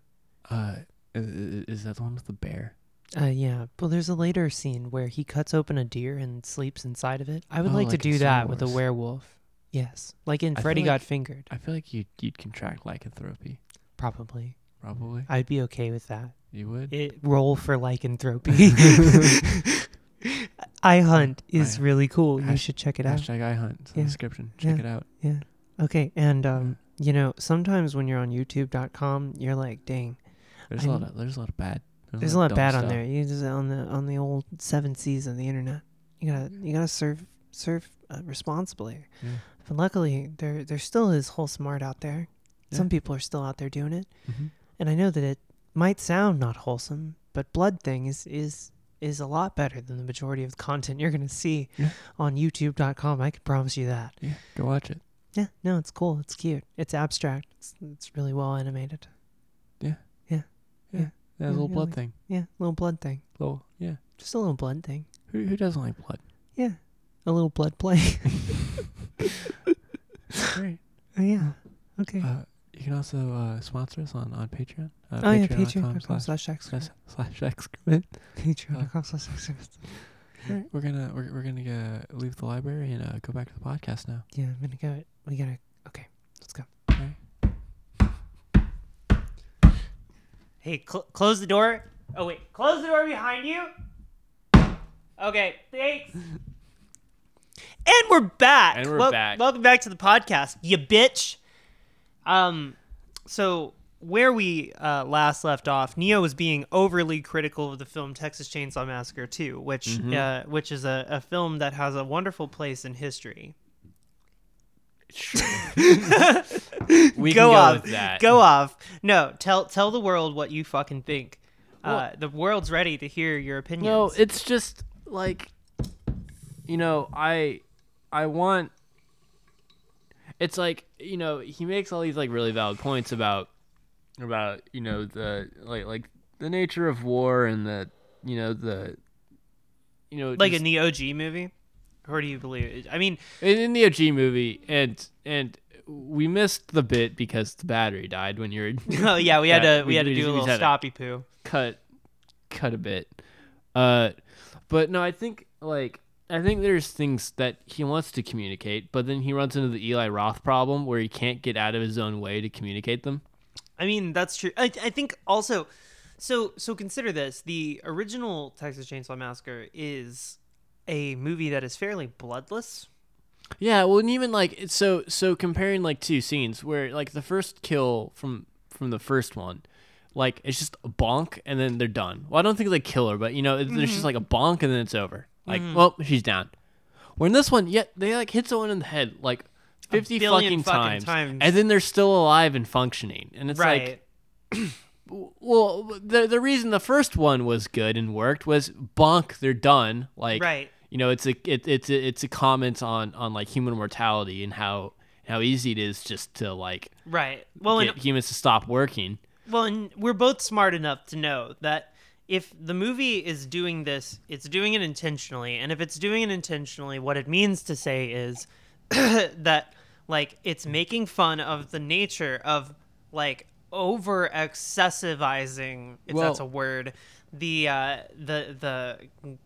Speaker 2: Uh, is, that the one with the bear?
Speaker 1: Uh, yeah. Well, there's a later scene where he cuts open a deer and sleeps inside of it. I would
Speaker 2: Oh,
Speaker 1: like,
Speaker 2: like
Speaker 1: to do that with a werewolf. Yes, like in
Speaker 2: I feel
Speaker 1: Freddy
Speaker 2: like-
Speaker 1: Got Fingered.
Speaker 2: I feel like you'd you'd contract lycanthropy.
Speaker 1: Probably,
Speaker 2: Probably.
Speaker 1: I'd be okay with that.
Speaker 2: You would.
Speaker 1: It roll for lycanthropy. *laughs* iHunt is
Speaker 2: I-
Speaker 1: really cool. You
Speaker 2: Hash-
Speaker 1: should check it out.
Speaker 2: Hashtag iHunt. It's in
Speaker 1: Yeah.
Speaker 2: the description. Check
Speaker 1: Yeah.
Speaker 2: it out.
Speaker 1: Yeah. Okay. And um, you know, sometimes when you're on YouTube.com, you're like, dang,
Speaker 2: There's a lot
Speaker 1: I'm-
Speaker 2: of there's a lot of bad.
Speaker 1: There's a lot
Speaker 2: dumb
Speaker 1: bad on
Speaker 2: stuff.
Speaker 1: there. You just on the on the old seven seas of the internet. You gotta you gotta serve serve uh, responsibly.
Speaker 2: Yeah.
Speaker 1: But luckily, there there still is wholesome art out there. Some people are still out there doing it,
Speaker 2: Mhm.
Speaker 1: and I know that it might sound not wholesome, but Blood Thing is is is a lot better than the majority of the content you're gonna see
Speaker 2: Yeah.
Speaker 1: on YouTube.com. I can promise you that.
Speaker 2: Yeah. Go watch it.
Speaker 1: Yeah, no, it's cool. It's cute. It's abstract. It's, it's really well animated.
Speaker 2: Yeah,
Speaker 1: Yeah, yeah.
Speaker 2: a little
Speaker 1: yeah,
Speaker 2: blood
Speaker 1: like-
Speaker 2: thing.
Speaker 1: Yeah, little blood thing.
Speaker 2: Little yeah.
Speaker 1: Just a little blood thing.
Speaker 2: Who who doesn't like blood?
Speaker 1: Yeah, a little blood play. *laughs*
Speaker 2: Great. *laughs*
Speaker 1: Oh yeah. Okay.
Speaker 2: Uh, you can also uh, sponsor us on, on Patreon. Uh,
Speaker 1: oh yeah,
Speaker 2: patreon.com
Speaker 1: patreon.com
Speaker 2: slash
Speaker 1: slash excrement. *laughs*
Speaker 2: slash slash excrement.
Speaker 1: Patreon.com slash excrement.
Speaker 2: Alright, we're gonna we're, we're gonna uh, leave the library and uh, go back to the podcast now.
Speaker 1: Yeah, I'm gonna go. We gotta. Okay, let's go.
Speaker 2: Okay.
Speaker 1: Hey, cl- close the door. Oh wait, close the door behind you. Okay, thanks. And we're back.
Speaker 2: And we're
Speaker 1: Wel-
Speaker 2: back.
Speaker 1: Welcome back to the podcast, you bitch. Um, so where we uh, last left off, Neo was being overly critical of the film Texas Chainsaw Massacre 2, which
Speaker 2: Mm-hmm.
Speaker 1: uh, which is a, a film that has a wonderful place in history. *laughs*
Speaker 2: We
Speaker 1: go
Speaker 2: go
Speaker 1: off. Go off. No, tell tell the world what you fucking think. uh, the world's ready to hear your opinions.
Speaker 2: No, it's just like you know, I I want it's like, you know, he makes all these like really valid points about about, you know, the like like the nature of war and the you know, the you know,
Speaker 1: like
Speaker 2: just-
Speaker 1: in the OG movie, or do you believe? It? I mean,
Speaker 2: in, the OG movie and and we missed the bit because the battery died when you're *laughs*
Speaker 1: oh yeah, we had to we,
Speaker 2: we-
Speaker 1: had to do a
Speaker 2: just- we
Speaker 1: little
Speaker 2: just had to-
Speaker 1: stoppy poo.
Speaker 2: cut cut a bit. Uh but no, I think like I think there's things that he wants to communicate, but then he runs into the Eli Roth problem where he can't get out of his own way to communicate them.
Speaker 1: I mean, that's true. I, I think also, so so consider this: the original Texas Chainsaw Massacre is a movie that is fairly bloodless.
Speaker 2: Yeah, well, and even like it's so so comparing like two scenes where like the first kill from from the first one, like it's just a bonk and then they're done. Well, I don't think they kill her, but you know, it, there's mm-hmm. just like a bonk and then it's over. Like, mm. well, she's down. Where in this one, yet they like hit someone in the head like fifty fucking,
Speaker 1: fucking
Speaker 2: times,
Speaker 1: times.
Speaker 2: and then they're still alive and functioning, and it's like *clears throat* well, the the reason the first one was good and worked was bonk, they're done. Like,
Speaker 1: Right.
Speaker 2: You know, it's a it, it's a, it's a comment on on like human mortality and how how easy it is just to like
Speaker 1: right. Well,
Speaker 2: get
Speaker 1: and,
Speaker 2: humans to stop working.
Speaker 1: well, and we're both smart enough to know that if the movie is doing this, it's doing it intentionally, and if it's doing it intentionally, what it means to say is *coughs* that like it's making fun of the nature of like over excessivizing if
Speaker 2: Well-
Speaker 1: that's a word the uh the the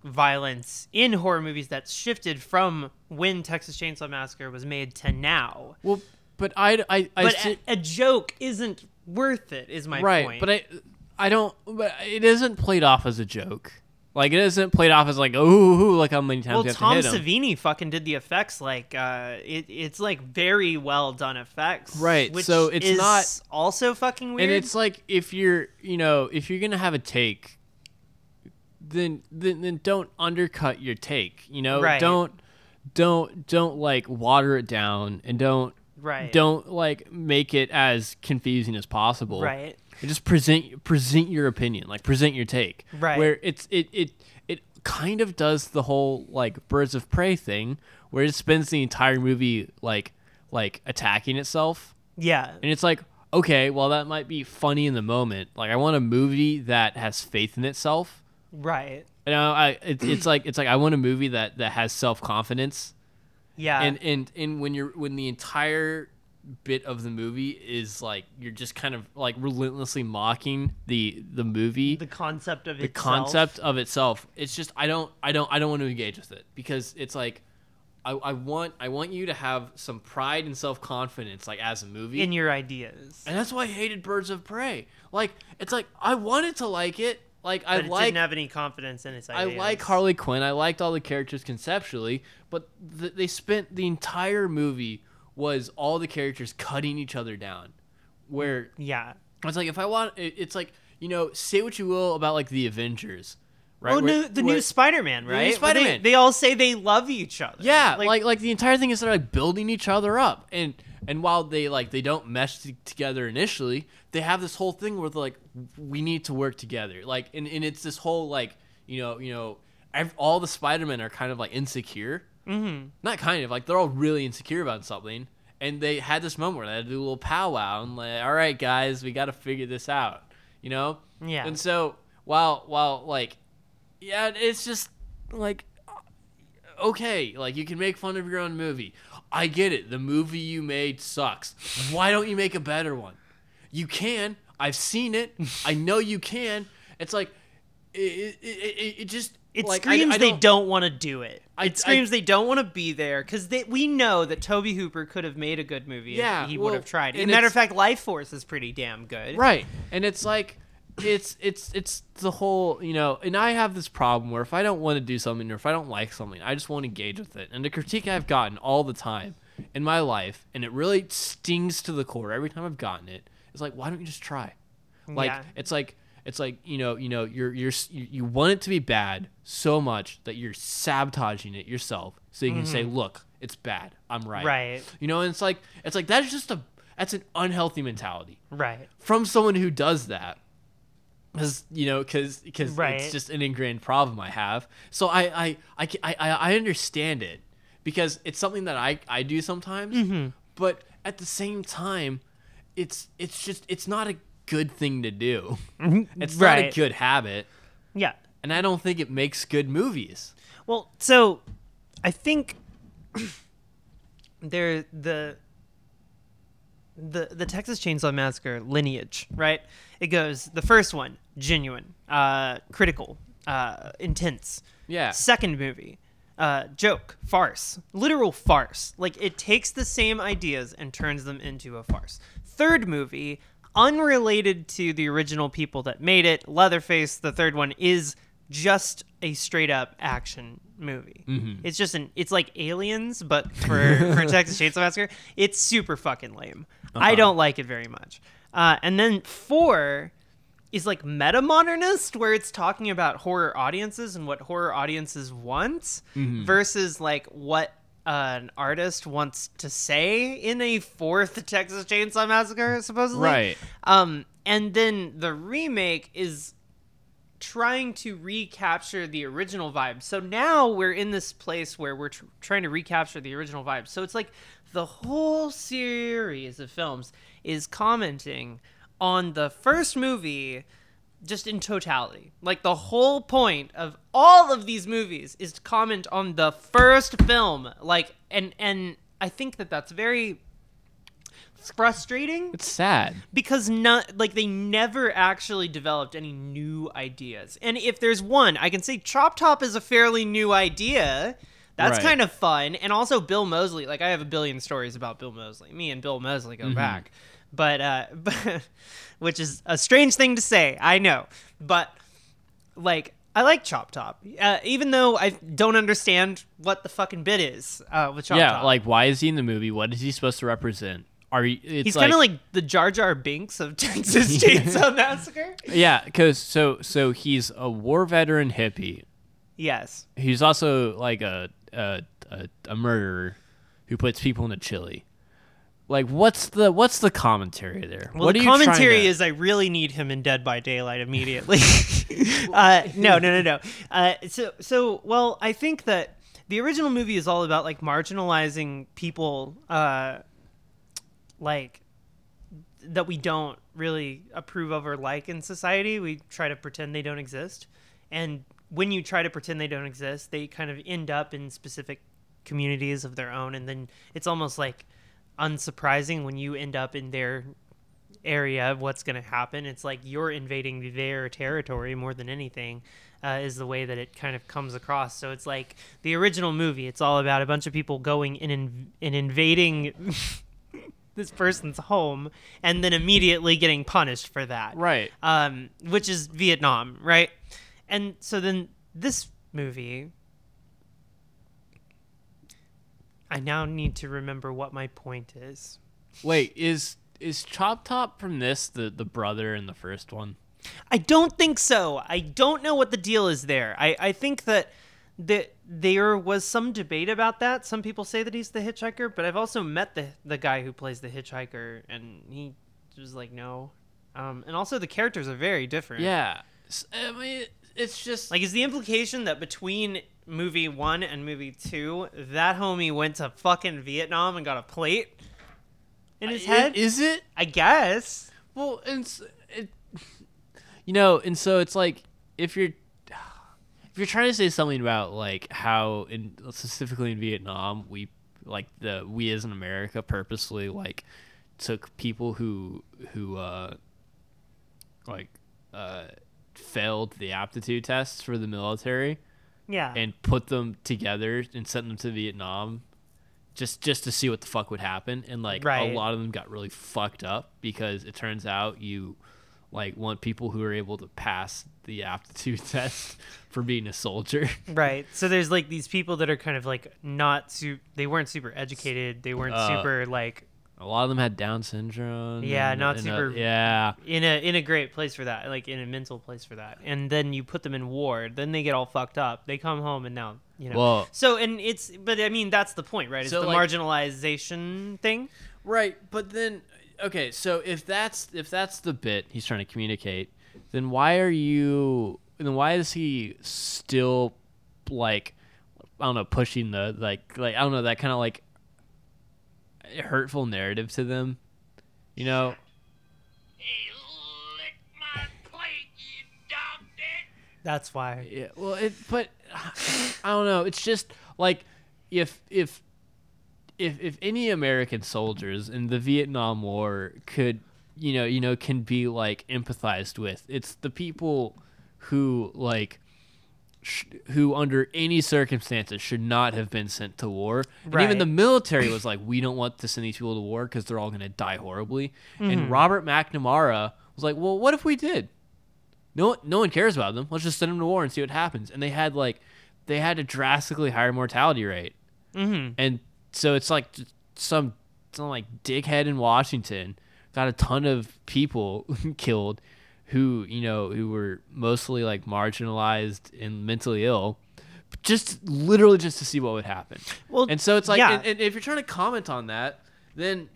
Speaker 1: violence in horror movies that's shifted from when Texas Chainsaw Massacre was made to now.
Speaker 2: Well, but I I, I
Speaker 1: but
Speaker 2: see-
Speaker 1: a, a joke isn't worth it is my
Speaker 2: right,
Speaker 1: point.
Speaker 2: but I I don't. But it isn't played off as a joke. Like it isn't played off as like oh like how many times
Speaker 1: well
Speaker 2: you have
Speaker 1: Tom
Speaker 2: to.
Speaker 1: Savini fucking did the effects like uh it, it's like very well done effects
Speaker 2: Right, so it's not-
Speaker 1: also fucking weird
Speaker 2: And it's like if you're, you know, if you're gonna have a take, then then, then don't undercut your take. You know,
Speaker 1: Right.
Speaker 2: don't don't don't like water it down and don't
Speaker 1: right
Speaker 2: don't like make it as confusing as possible.
Speaker 1: right
Speaker 2: just present present your opinion, like present your take.
Speaker 1: Right.
Speaker 2: Where it's it it it kind of does the whole like birds of prey thing, where it spends the entire movie like like attacking itself.
Speaker 1: yeah
Speaker 2: And it's like, okay, well, that might be funny in the moment. Like, I want a movie that has faith in itself.
Speaker 1: right
Speaker 2: You know, I it, it's like it's like I want a movie that that has self confidence.
Speaker 1: yeah
Speaker 2: And and and when you're when the entire bit of the movie is like you're just kind of like relentlessly mocking the the movie
Speaker 1: the concept of
Speaker 2: the
Speaker 1: itself.
Speaker 2: concept of itself it's just i don't i don't i don't want to engage with it because it's like I, I want i want you to have some pride and self-confidence like as a movie
Speaker 1: in your ideas
Speaker 2: and that's why I hated Birds of Prey. Like, it's like I wanted to like it. Like, I
Speaker 1: but it
Speaker 2: like
Speaker 1: didn't have any confidence in its
Speaker 2: I
Speaker 1: ideas.
Speaker 2: like Harley Quinn. I liked all the characters conceptually, but th- they spent the entire movie was all the characters cutting each other down. Where
Speaker 1: yeah
Speaker 2: it's like if I want, it's like you know, say what you will about like the Avengers, right?
Speaker 1: oh
Speaker 2: Where-
Speaker 1: new, the
Speaker 2: where-
Speaker 1: new spider-man right they-
Speaker 2: Spider-Man.
Speaker 1: they, all say they love each other
Speaker 2: Yeah, like, like the entire thing is they're like building each other up, and and while they like they don't mesh t- together initially, they have this whole thing where they're like we need to work together. Like, and, and it's this whole like you know you know ev- all the Spider Men are kind of like insecure. Mm-hmm. Not kind of like they're all really insecure about something, and they had this moment where they had to do a little powwow and like, all right, guys, we got to figure this out, you know?
Speaker 1: Yeah.
Speaker 2: And so while while like yeah, it's just like okay, like you can make fun of your own movie. I get it. The movie you made sucks. Why don't you make a better one? You can. I've seen it. I know you can. It's like it it, it, it just
Speaker 1: it
Speaker 2: like,
Speaker 1: screams
Speaker 2: I
Speaker 1: they
Speaker 2: don't-
Speaker 1: don't want to do it.
Speaker 2: I-
Speaker 1: it screams they don't want to be there because we know that Tobe Hooper could have made a good movie
Speaker 2: Yeah,
Speaker 1: if he
Speaker 2: well,
Speaker 1: would have tried. As a
Speaker 2: and
Speaker 1: matter of fact, Lifeforce is pretty damn good.
Speaker 2: Right. And it's like it's it's it's the whole you know and i have this problem where if i don't want to do something or if i don't like something i just want to engage with it and the critique i've gotten all the time in my life and it really stings to the core every time i've gotten it is like why don't you just try like
Speaker 1: Yeah.
Speaker 2: it's like it's like you know you know you're you're you, want it to be bad so much that you're sabotaging it yourself so you can say look it's bad i'm right
Speaker 1: Right.
Speaker 2: you know and it's like it's like that's just a that's an unhealthy mentality
Speaker 1: Right.
Speaker 2: from someone who does that because you know because because
Speaker 1: Right.
Speaker 2: it's just an ingrained problem i have so I, I i i i I understand it because it's something that i i do sometimes
Speaker 1: Mm-hmm.
Speaker 2: but at the same time it's it's just it's not a good thing to do *laughs* it's not a
Speaker 1: Mm-hmm.
Speaker 2: Good habit
Speaker 1: Yeah.
Speaker 2: and i don't think it makes good movies
Speaker 1: Well, so I think *clears throat* there the the the Texas Chainsaw Massacre lineage, right? It goes the first one, genuine, uh, critical, uh, intense.
Speaker 2: yeah
Speaker 1: Second movie, uh, joke, farce, literal farce. Like it takes the same ideas and turns them into a farce. Third movie, unrelated to the original people that made it, Leatherface. The third one is just a straight up action movie. Mm-hmm. It's just an it's like Aliens, but *laughs* for for Texas Chainsaw Massacre, it's super fucking lame. I uh-huh. don't like it very much. Uh, and then four is like meta modernist where it's talking about horror audiences and what horror audiences want mm-hmm. versus like what an artist wants to say in a fourth Texas Chainsaw Massacre supposedly.
Speaker 2: Right.
Speaker 1: Um and then the remake is trying to recapture the original vibe. So now we're in this place where we're tr- trying to recapture the original vibe. So it's like the whole series of films is commenting on the first movie just in totality. Like the whole point of all of these movies is to comment on the first film. Like and and I think that that's very frustrating
Speaker 2: it's sad
Speaker 1: because not like they never actually developed any new ideas. And if there's one, I can say Chop Top is a fairly new idea. That's
Speaker 2: Right.
Speaker 1: kind of fun. And also Bill Moseley, like I have a billion stories about Bill Moseley. Me and Bill Moseley go mm-hmm. back. But uh *laughs* but, which is a strange thing to say, I know. But like I like Chop Top, uh, even though I don't understand what the fucking bit is uh, with Chop
Speaker 2: yeah
Speaker 1: Top.
Speaker 2: like why is he in the movie what is he supposed to represent are you it's
Speaker 1: he's kind of like the Jar Jar Binks of *laughs* Texas Chainsaw *laughs* Massacre.
Speaker 2: Yeah, because so so he's a war veteran hippie.
Speaker 1: Yes.
Speaker 2: He's also like a a, a a murderer who puts people in a chili. Like, what's the what's the commentary there?
Speaker 1: Well,
Speaker 2: what
Speaker 1: the
Speaker 2: are you
Speaker 1: commentary
Speaker 2: to-
Speaker 1: is I really need him in Dead by Daylight immediately. *laughs* *laughs* uh, no, no, no, no. Uh, so, so, well, I think that the original movie is all about like marginalizing people, uh, like that we don't really approve of or like in society. We try to pretend they don't exist, and when you try to pretend they don't exist, they kind of end up in specific communities of their own, and then it's almost like unsurprising when you end up in their area of what's going to happen. It's like you're invading their territory more than anything, uh, is the way that it kind of comes across. So it's like the original movie. It's all about a bunch of people going in and, and invading *laughs* this person's home and then immediately getting punished for that.
Speaker 2: right.
Speaker 1: Um, which is Vietnam, right? And so then this movie. I now need to remember what my point is.
Speaker 2: Wait, is is Chop Top from this the the brother in the first one?
Speaker 1: I don't think so. I don't know what the deal is there. I, I think that that there was some debate about that. Some people say that he's the hitchhiker, but I've also met the the guy who plays the hitchhiker, and he was like, no. Um, and also the characters are very different.
Speaker 2: Yeah. I mean, it's just
Speaker 1: Like, is the implication that between movie one and movie two, that homie went to fucking Vietnam and got a plate in his
Speaker 2: I-
Speaker 1: head?
Speaker 2: Is it?
Speaker 1: I guess.
Speaker 2: Well, and it, you know, and so it's like if you're if you're trying to say something about like how in specifically in Vietnam we like the we as in America purposely like took people who who uh like uh failed the aptitude tests for the military
Speaker 1: Yeah.
Speaker 2: and put them together and sent them to Vietnam just just to see what the fuck would happen and like
Speaker 1: Right.
Speaker 2: a lot of them got really fucked up because it turns out you like want people who are able to pass the aptitude *laughs* test for being a soldier. *laughs*
Speaker 1: Right. So there's like these people that are kind of like not su- they weren't super educated. They weren't
Speaker 2: Uh,
Speaker 1: super like
Speaker 2: A lot of them had Down syndrome.
Speaker 1: Yeah,
Speaker 2: and-
Speaker 1: not
Speaker 2: and, uh,
Speaker 1: super-
Speaker 2: yeah,
Speaker 1: in a in a great place for that, like in a mental place for that. And then you put them in ward, then they get all fucked up. They come home and now, you know.
Speaker 2: Well-
Speaker 1: so and it's but I mean that's the point, right? It's
Speaker 2: So,
Speaker 1: the
Speaker 2: like-
Speaker 1: marginalization thing.
Speaker 2: Right, but then okay, so if that's if that's the bit he's trying to communicate, then why are you then why is he still like I don't know, pushing the like like I don't know, that kind of like hurtful narrative to them? You know?
Speaker 3: Hey, lick my plate, you dumb dick.
Speaker 1: That's why.
Speaker 2: Yeah, well, it but I don't know, it's just like if if if if any American soldiers in the Vietnam War could, you know, you know, can be like empathized with, it's the people who like sh- who under any circumstances should not have been sent to war. And even the military was *coughs* like, we don't want to send these people to war because they're all going to die horribly.
Speaker 1: Mm-hmm.
Speaker 2: And Robert McNamara was like, well, what if we did? No, no one cares about them. Let's just send them to war and see what happens. And they had like, they had a drastically higher mortality rate.
Speaker 1: Mm-hmm.
Speaker 2: And so it's like some, some like dickhead in Washington got a ton of people *laughs* killed who, you know, who were mostly like marginalized and mentally ill, just literally just to see what would happen.
Speaker 1: Well,
Speaker 2: And so it's like,
Speaker 1: yeah.
Speaker 2: and, and if you're trying to comment on that, then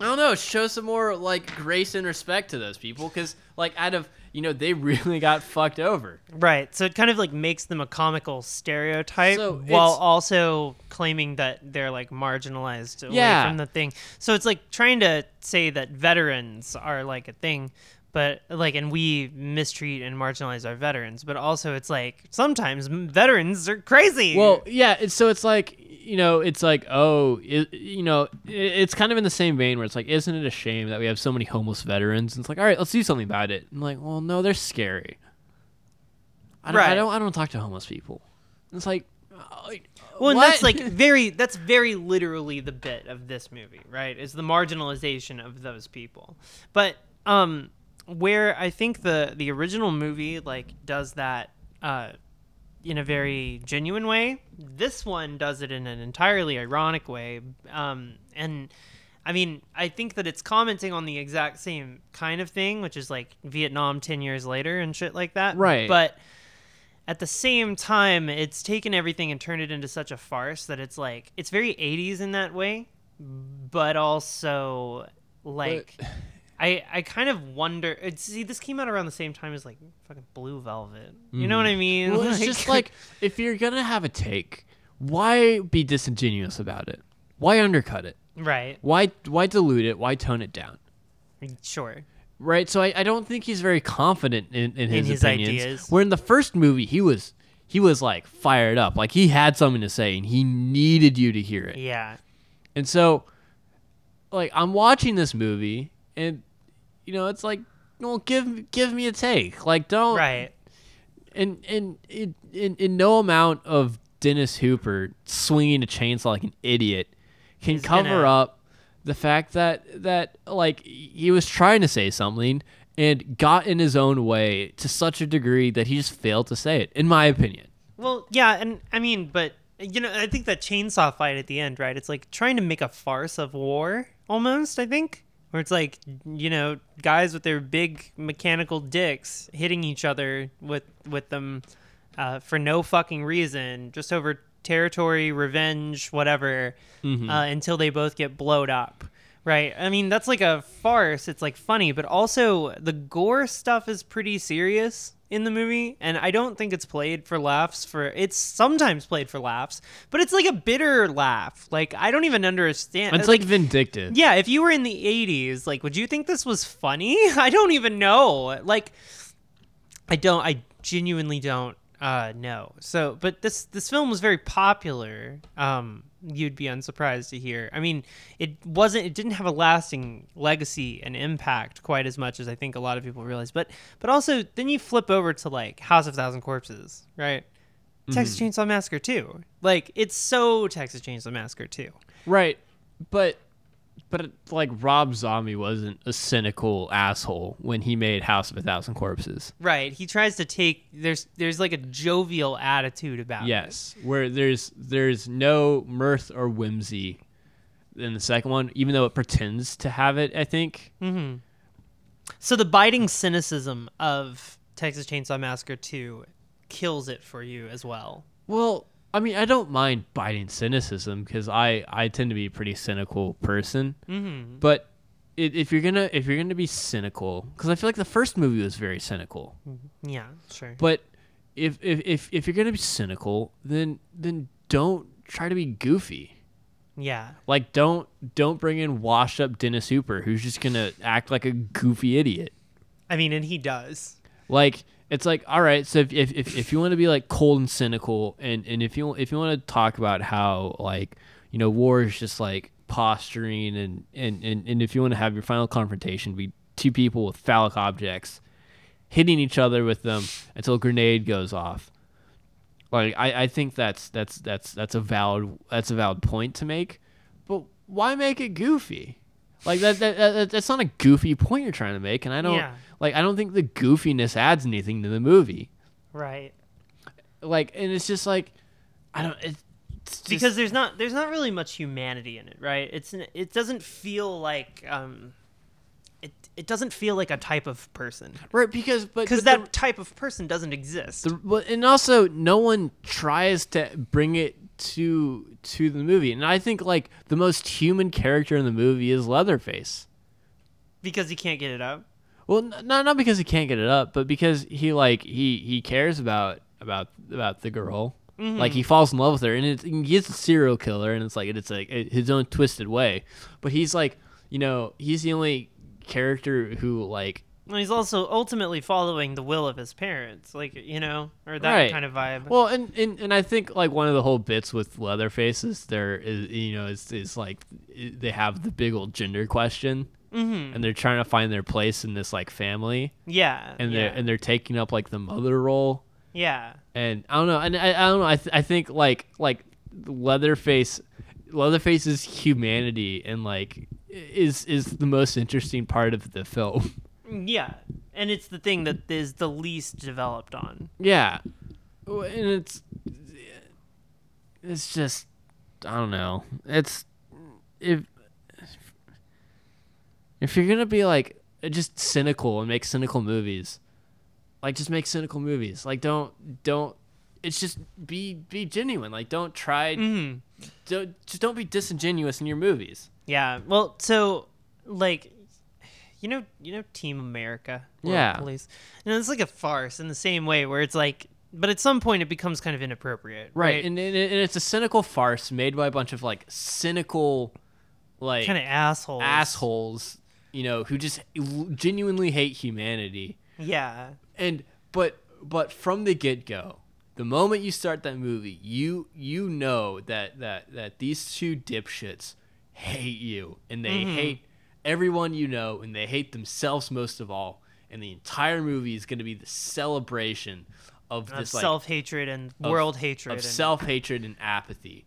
Speaker 2: I don't know, show some more like grace and respect to those people because, like, out of you know, they *laughs* really got fucked over.
Speaker 1: Right. So it kind of like makes them a comical stereotype
Speaker 2: So
Speaker 1: while also claiming that they're like marginalized away
Speaker 2: Yeah.
Speaker 1: from the thing. So it's like trying to say that veterans are like a thing, but like, and we mistreat and marginalize our veterans, but also it's like sometimes veterans are crazy.
Speaker 2: Well, yeah. It's, so it's like you know, it's like oh, it, you know, it, it's kind of in the same vein where it's like, isn't it a shame that we have so many homeless veterans? And it's like, all right, let's do something about it. I'm like, well, no, they're scary. I don't, I don't, I don't talk to homeless people. It's like, uh, like,
Speaker 1: Well, and
Speaker 2: what?
Speaker 1: that's like very that's very literally the bit of this movie, right? Is the marginalization of those people. But um where I think the the original movie like does that uh in a very genuine way, this one does it in an entirely ironic way. Um and I mean, I think that it's commenting on the exact same kind of thing, which is like Vietnam 10 years later and shit like that.
Speaker 2: Right.
Speaker 1: But at the same time, it's taken everything and turned it into such a farce that it's like it's very 80s in that way, but also like I I kind of wonder. Uh, see, this came out around the same time as like fucking Blue Velvet. You know what I mm. mean?
Speaker 2: Well, it's *laughs* just like if you're gonna have a take, why be disingenuous about it? Why undercut it?
Speaker 1: right,
Speaker 2: Why why dilute it? Why tone it down?
Speaker 1: sure.
Speaker 2: Right. So I, I don't think he's very confident in, in his,
Speaker 1: his
Speaker 2: opinions.
Speaker 1: ideas.
Speaker 2: Where in the first movie he was he was like fired up, like he had something to say and he needed you to hear it.
Speaker 1: Yeah,
Speaker 2: And so, like I'm watching this movie and you know it's like, well, give give me a take. Like don't
Speaker 1: right.
Speaker 2: and and in, in in no amount of Dennis Hopper swinging a chainsaw like an idiot can
Speaker 1: He's
Speaker 2: cover
Speaker 1: gonna-
Speaker 2: up the fact that that like he was trying to say something and got in his own way to such a degree that he just failed to say it in my opinion
Speaker 1: Well, yeah, and I mean, but you know, I think that chainsaw fight at the end, right? It's like trying to make a farce of war almost, I think. Where it's like, you know, guys with their big mechanical dicks hitting each other with with them uh, for no fucking reason, just over territory, revenge, whatever, uh, until they both get blowed up. Right. I mean, that's like a farce. It's like funny, but also the gore stuff is pretty serious in the movie, and I don't think it's played for laughs. For it's sometimes played for laughs, but it's like a bitter laugh. Like I don't even understand.
Speaker 2: it's like, vindictive
Speaker 1: yeah, if you were in the 80s, like, would you think this was funny? *laughs* I don't even know. Like, I don't, I genuinely don't uh, no. So, but this, this film was very popular. Um, you'd be unsurprised to hear. I mean, it wasn't, it didn't have a lasting legacy and impact quite as much as I think a lot of people realize. But, but also, then you flip over to like House of Thousand Corpses, right? Texas Chainsaw Massacre too. Like, it's so Texas Chainsaw Massacre too.
Speaker 2: right but but like Rob Zombie wasn't a cynical asshole when he made House of a Thousand Corpses.
Speaker 1: Right. He tries to take there's there's like a jovial attitude about it.
Speaker 2: Yes, where there's there's no mirth or whimsy in the second one, even though it pretends to have it. I think. Mm-hmm.
Speaker 1: So the biting cynicism of Texas Chainsaw Massacre 2 kills it for you as well.
Speaker 2: Well, I mean, I don't mind biting cynicism because I I tend to be a pretty cynical person. Mm-hmm. But i if you're gonna if you're gonna be cynical, because I feel like the first movie was very cynical.
Speaker 1: Yeah, sure.
Speaker 2: But if if if, if you're gonna be cynical, then then don't try to be goofy.
Speaker 1: Yeah.
Speaker 2: Like don't don't bring in washed up Dennis Hopper who's just gonna act like a goofy idiot.
Speaker 1: I mean, and he does.
Speaker 2: Like it's like all right, so if if, if, if you want to be like cold and cynical, and and if you if you want to talk about how like you know war is just like posturing, and and and, and if you want to have your final confrontation be two people with phallic objects hitting each other with them until a grenade goes off. Like I, I think that's that's that's that's a valid that's a valid point to make, but why make it goofy? Like that, that, that that's not a goofy point you're trying to make, and I don't
Speaker 1: Yeah.
Speaker 2: Like I don't think the goofiness adds anything to the movie.
Speaker 1: Right.
Speaker 2: Like, and it's just like I don't. It's just,
Speaker 1: because there's not there's not really much humanity in it, right? It's it doesn't feel like um it it doesn't feel like a type of person
Speaker 2: right because but
Speaker 1: because that
Speaker 2: the-
Speaker 1: type of person doesn't exist.
Speaker 2: The, well, and also, no one tries to bring it to to the movie, and I think like the most human character in the movie is Leatherface.
Speaker 1: because he can't get it up.
Speaker 2: Well, not not because he can't get it up, but because he like he he cares about about about the girl. Mm-hmm. Like he falls in love with her, and it's, he gets a serial killer, and it's like it's like his own twisted way. But he's like, you know, he's the only character who like
Speaker 1: And he's also ultimately following the will of his parents, like you know, or that
Speaker 2: Right.
Speaker 1: kind of vibe.
Speaker 2: Well, and, and and I think like one of the whole bits with Leatherface is there is you know is is like they have the big old gender question, mm-hmm. and they're trying to find their place in this like family,
Speaker 1: yeah,
Speaker 2: and they're and they're taking up like the mother role,
Speaker 1: yeah,
Speaker 2: and I don't know, and I, I don't know, I th- I think like like Leatherface, Leatherface's humanity and like is is the most interesting part of the film. *laughs*
Speaker 1: yeah, and it's the thing that is the least developed on.
Speaker 2: Yeah, and it's it's just I don't know. It's if if you're gonna be like just cynical and make cynical movies, like just make cynical movies. Like don't don't. It's just be be genuine. Like don't try.
Speaker 1: Mm-hmm.
Speaker 2: Don't just don't be disingenuous in your movies.
Speaker 1: Yeah. Well, so like you know, you know Team America.
Speaker 2: Yeah.
Speaker 1: Police. You know, it's like a farce in the same way where it's like but at some point it becomes kind of inappropriate. Right.
Speaker 2: And, and, and it's a cynical farce made by a bunch of like cynical, like
Speaker 1: kind of assholes.
Speaker 2: assholes, you know, who just genuinely hate humanity.
Speaker 1: Yeah.
Speaker 2: And but but from the get go, the moment you start that movie, you you know that that that these two dipshits hate you and they mm-hmm. hate everyone you know and they hate themselves most of all. And the entire movie is going to be the celebration of
Speaker 1: Of
Speaker 2: this like
Speaker 1: self hatred and
Speaker 2: of-
Speaker 1: world hatred.
Speaker 2: of
Speaker 1: and-
Speaker 2: self hatred and apathy,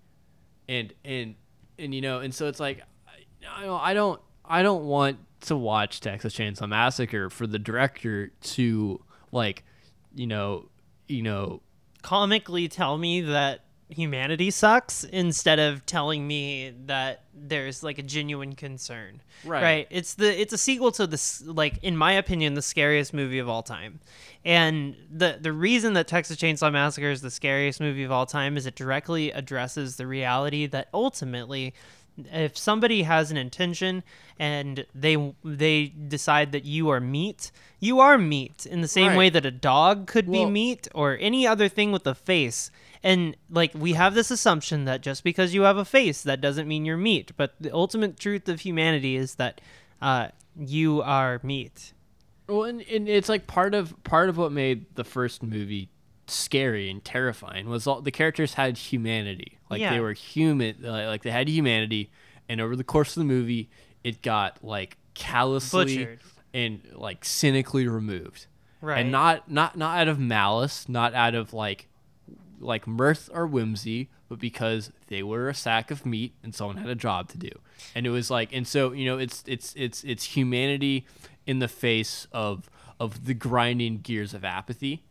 Speaker 2: and and and you know, and so it's like, I, I don't I don't want to watch Texas Chainsaw Massacre for the director to like, you know, you know,
Speaker 1: comically tell me that humanity sucks instead of telling me that there's like a genuine concern.
Speaker 2: Right.
Speaker 1: Right. It's the it's a sequel to this like in my opinion the scariest movie of all time. And the the reason that Texas Chainsaw Massacre is the scariest movie of all time is it directly addresses the reality that ultimately if somebody has an intention and they they decide that you are meat, you are meat in the same
Speaker 2: Right.
Speaker 1: way that a dog could be meat or any other thing with a face. And like we have this assumption that just because you have a face, that doesn't mean you're meat. But the ultimate truth of humanity is that uh, you are meat.
Speaker 2: well, and, and it's like part of part of what made the first movie scary and terrifying was all the characters had humanity, like
Speaker 1: Yeah.
Speaker 2: they were human, like, like they had humanity, and over the course of the movie, it got like callously
Speaker 1: Butchered.
Speaker 2: and like cynically removed.
Speaker 1: Right.
Speaker 2: and not not not out of malice, not out of like like mirth or whimsy, but because they were a sack of meat and someone had a job to do. And it was like, and so you know, it's it's it's it's humanity in the face of of the grinding gears of apathy.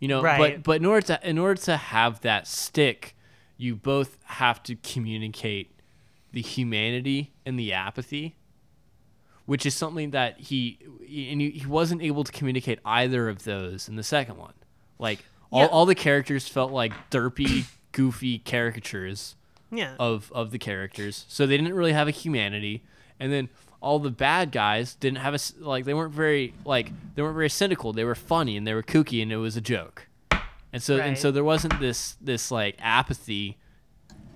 Speaker 2: You know,
Speaker 1: Right.
Speaker 2: but but in order to in order to have that stick, you both have to communicate the humanity and the apathy which is something that he and he, he wasn't able to communicate either of those in the second one. Like all,
Speaker 1: Yeah.
Speaker 2: all the characters felt like derpy, *coughs* goofy caricatures
Speaker 1: Yeah.
Speaker 2: of of the characters, so they didn't really have a humanity. And then all the bad guys didn't have a like they weren't very like they weren't very cynical. They were funny and they were kooky and it was a joke. And so and so there wasn't this this like apathy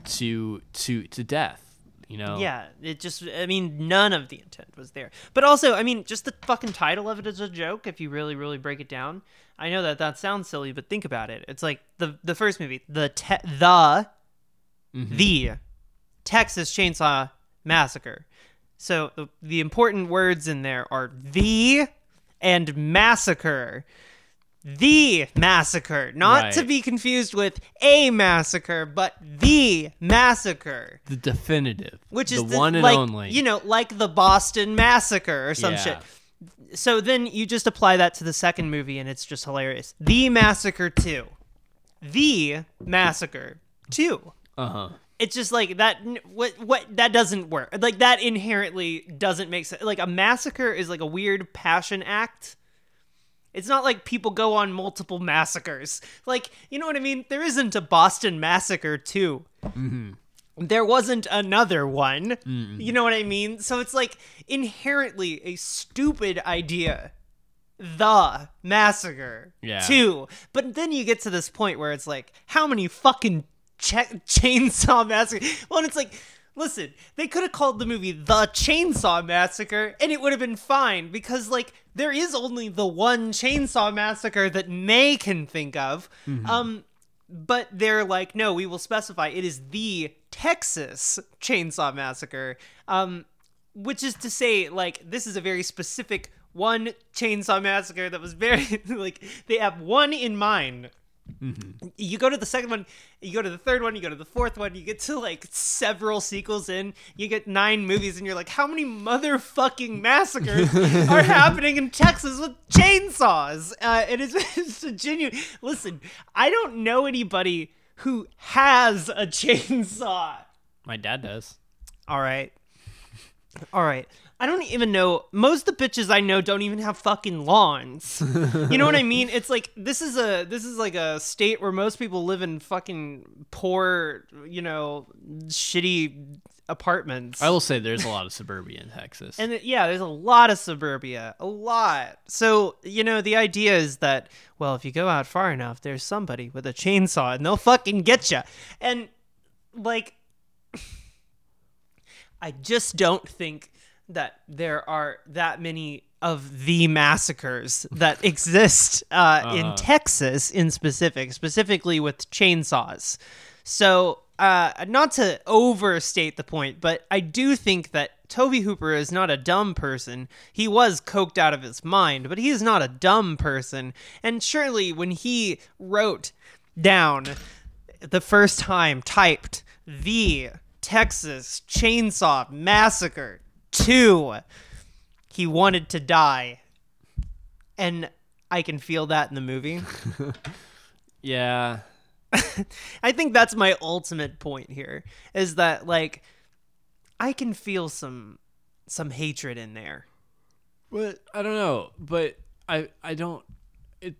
Speaker 2: to to to death. You know.
Speaker 1: Yeah, it just, I mean, none of the intent was there. But also, I mean, just the fucking title of it is a joke if you really, really break it down. I know that that sounds silly, but think about it. It's like the the first movie, the te- the mm-hmm. the Texas Chainsaw Massacre. So the, the important words in there are the and massacre. The massacre, not to be confused with a massacre, but the massacre
Speaker 2: The definitive,
Speaker 1: which is
Speaker 2: the,
Speaker 1: the,
Speaker 2: one and
Speaker 1: like,
Speaker 2: only.
Speaker 1: You know, like the Boston Massacre or some
Speaker 2: Yeah.
Speaker 1: shit. So then you just apply that to the second movie, and it's just hilarious. The Massacre Two, the Massacre Two.
Speaker 2: Uh huh.
Speaker 1: It's just like that. What? What? That doesn't work. Like that inherently doesn't make sense. Like a massacre is like a weird passion act. It's not like people go on multiple massacres. Like, you know what I mean? There isn't a Boston Massacre 2. Mm-hmm. There wasn't another one. You know what I mean? So it's like inherently a stupid idea. The massacre.
Speaker 2: Yeah.
Speaker 1: 2. But then you get to this point where it's like, how many fucking cha- chainsaw massacre? Well, and it's like, listen, they could have called the movie The Chainsaw Massacre and it would have been fine because, like, there is only the one chainsaw massacre that May can think of. Um, but they're like, no, we will specify it is the Texas Chainsaw Massacre. Um, which is to say, like, this is a very specific one chainsaw massacre that was very *laughs* like they have one in mind. You go to the second one, you go to the third one, you go to the fourth one, you get to like several sequels in, you get nine movies, and you're like, how many motherfucking massacres *laughs* are happening in Texas with chainsaws? Uh, it is *laughs* it's a genuine. Listen, I don't know anybody who has a *laughs* chainsaw.
Speaker 2: My dad does.
Speaker 1: All right. All right. I don't even know. Most of the bitches I know don't even have fucking lawns. you know what I mean? It's like this is a this is like a state where most people live in fucking poor, you know, shitty apartments.
Speaker 2: I will say there's a lot of suburbia in Texas.
Speaker 1: And yeah, there's a lot of suburbia, a lot. So, you know, the idea is that, well, if you go out far enough, there's somebody with a chainsaw and they'll fucking get you. And, like, *sighs* I just don't think that there are that many of the massacres that *laughs* exist uh, in Texas in specific, specifically with chainsaws. So, uh, not to overstate the point, but I do think that Tobe Hooper is not a dumb person. He was coked out of his mind, but he is not a dumb person. And surely when he wrote down the first time typed the Texas Chainsaw Massacre 2, he wanted to die. And I can feel that in the movie. *laughs*
Speaker 2: yeah. *laughs*
Speaker 1: I think that's my ultimate point here is that like I can feel some some hatred in there.
Speaker 2: But I don't know. But I I don't it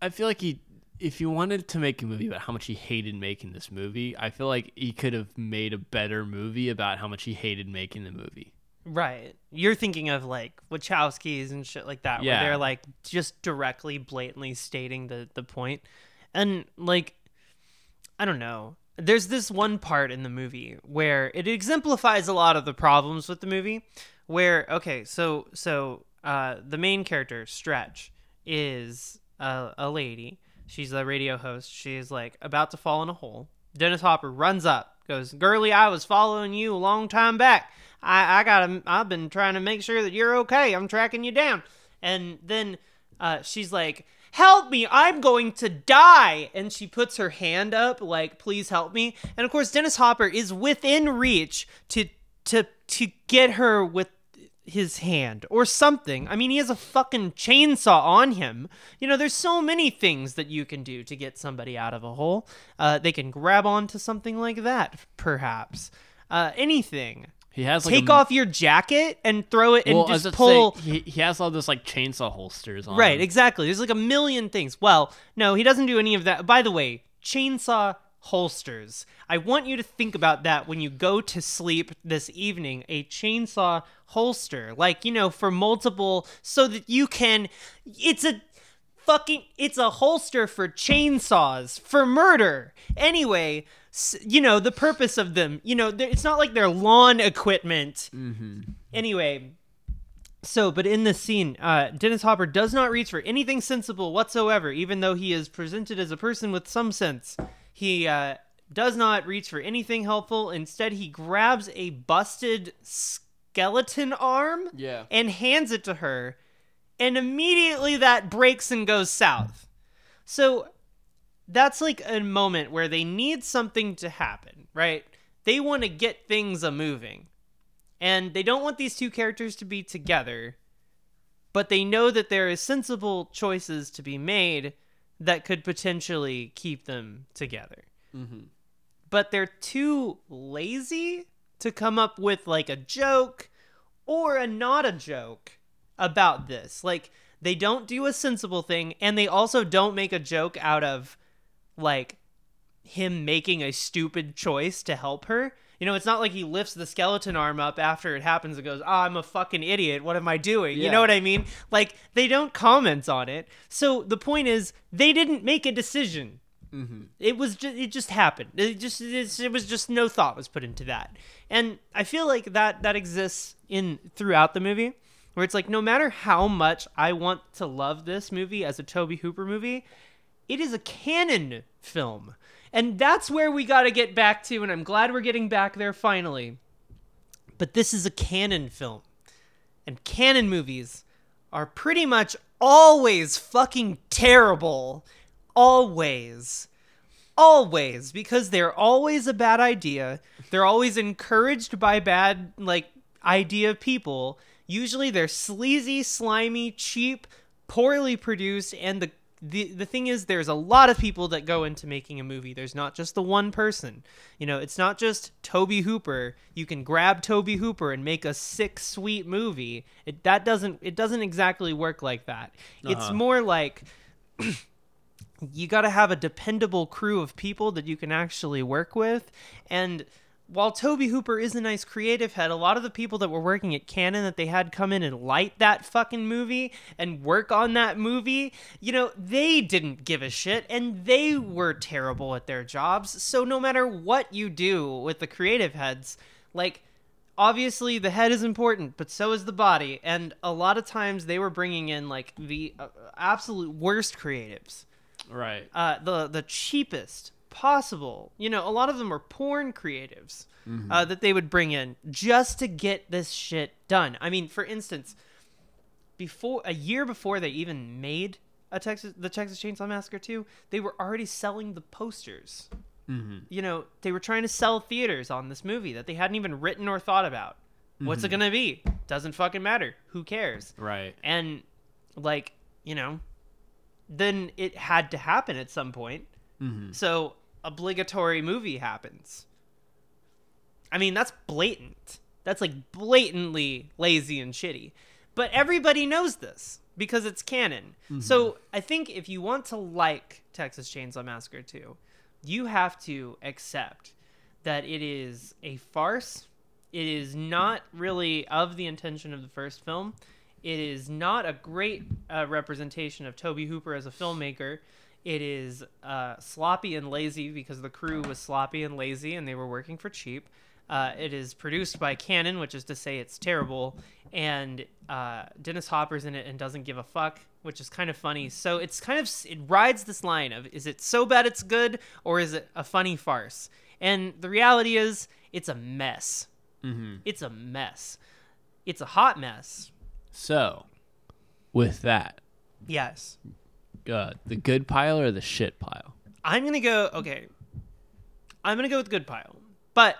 Speaker 2: I feel like he if he wanted to make a movie about how much he hated making this movie, I feel like he could have made a better movie about how much he hated making the movie.
Speaker 1: Right. You're thinking of like Wachowskis and shit like that,
Speaker 2: Yeah.
Speaker 1: where they're like just directly, blatantly stating the the point, and like, I don't know. There's this one part in the movie where it exemplifies a lot of the problems with the movie. Where okay, so so uh, the main character Stretch is a, a lady. She's a radio host. She's like about to fall in a hole. Dennis Hopper runs up, goes, "Girlie, I was following you a long time back. I I got I've been trying to make sure that you're okay. I'm tracking you down." And then uh, she's like, help me, I'm going to die. And she puts her hand up, like, please help me. And of course, Dennis Hopper is within reach to to to get her with his hand or something. I mean, he has a fucking chainsaw on him. You know, there's so many things that you can do to get somebody out of a hole. Uh, they can grab onto something like that, perhaps. Uh, anything.
Speaker 2: He has like
Speaker 1: Take
Speaker 2: a,
Speaker 1: off your jacket and throw it and
Speaker 2: Well, I
Speaker 1: just
Speaker 2: to say,
Speaker 1: pull.
Speaker 2: he, he has all those like chainsaw holsters on.
Speaker 1: Right,
Speaker 2: him.
Speaker 1: exactly. There's like a million things. Well, no, he doesn't do any of that. By the way, chainsaw holsters. I want you to think about that when you go to sleep this evening. A chainsaw holster, like, you know, for multiple, so that you can. It's a. Fucking, it's a holster for chainsaws, for murder. Anyway, you know, the purpose of them, you know, it's not like they're lawn equipment. Anyway, so, but in this scene, uh, Dennis Hopper does not reach for anything sensible whatsoever, even though he is presented as a person with some sense. He uh, does not reach for anything helpful. Instead, he grabs a busted skeleton arm
Speaker 2: Yeah.
Speaker 1: and hands it to her, and immediately that breaks and goes south. So that's like a moment where they need something to happen, right? They want to get things a moving. And they don't want these two characters to be together, but they know that there is sensible choices to be made that could potentially keep them together. Mm-hmm. But they're too lazy to come up with like a joke or a not a joke about this. Like they don't do a sensible thing and they also don't make a joke out of like him making a stupid choice to help her. You know, it's not like he lifts the skeleton arm up after it happens and goes, "Ah, I'm a fucking idiot. What am I doing?" You know what I mean? Like they don't comment on it. So the point is, they didn't make a decision. It was just it just happened. It just it was just no thought was put into that. And I feel like that that exists in throughout the movie where it's like no matter how much I want to love this movie as a Tobe Hooper movie, it is a cannon film. And that's where we got to get back to and I'm glad we're getting back there finally. But this is a cannon film. And cannon movies are pretty much always fucking terrible. Always. Always. Because they're always a bad idea. They're always encouraged by bad, like, idea people. Usually they're sleazy, slimy, cheap, poorly produced, and the the, the thing is there's a lot of people that go into making a movie. There's not just the one person. You know it's not just tobe hooper. You can grab tobe hooper and make a sick sweet movie. It that doesn't it doesn't exactly work like that. It's
Speaker 2: Uh-huh.
Speaker 1: more like *clears throat* you got to have a dependable crew of people that you can actually work with. And while Tobe Hooper is a nice creative head, a lot of the people that were working at Cannon that they had come in and light that fucking movie and work on that movie, you know, they didn't give a shit and they were terrible at their jobs. So no matter what you do with the creative heads, like obviously the head is important, but so is the body. And a lot of times they were bringing in like the uh, absolute worst creatives
Speaker 2: Right.
Speaker 1: uh, the the cheapest possible. You know, a lot of them are porn creatives mm-hmm. uh, that they would bring in just to get this shit done. I mean, for instance, before a year before they even made a Texas the Texas Chainsaw Massacre 2, they were already selling the posters. Mm-hmm. You know, they were trying to sell theaters on this movie that they hadn't even written or thought about. What's it mm-hmm. gonna be? Doesn't fucking matter. Who cares?
Speaker 2: Right.
Speaker 1: and like you know then it had to happen at some point so obligatory movie happens. I mean that's blatant. That's like blatantly lazy and shitty. But everybody knows this because it's cannon. So i think if you want to like texas chainsaw massacre 2 you have to accept that it is a farce. It is not really of the intention of the first film. It is not a great uh, representation of Tobe Hooper as a filmmaker. It is uh, sloppy and lazy because the crew was sloppy and lazy and they were working for cheap. Uh, it is produced by Cannon, which is to say it's terrible, and uh, Dennis Hopper's in it and doesn't give a fuck, which is kind of funny. So it's kind of it rides this line of is it so bad it's good or is it a funny farce? And the reality is it's a mess. It's a mess. It's a hot mess.
Speaker 2: So, with that,
Speaker 1: Yes.
Speaker 2: Uh, the good pile or the shit pile?
Speaker 1: I'm gonna go. Okay, I'm gonna go with good pile, but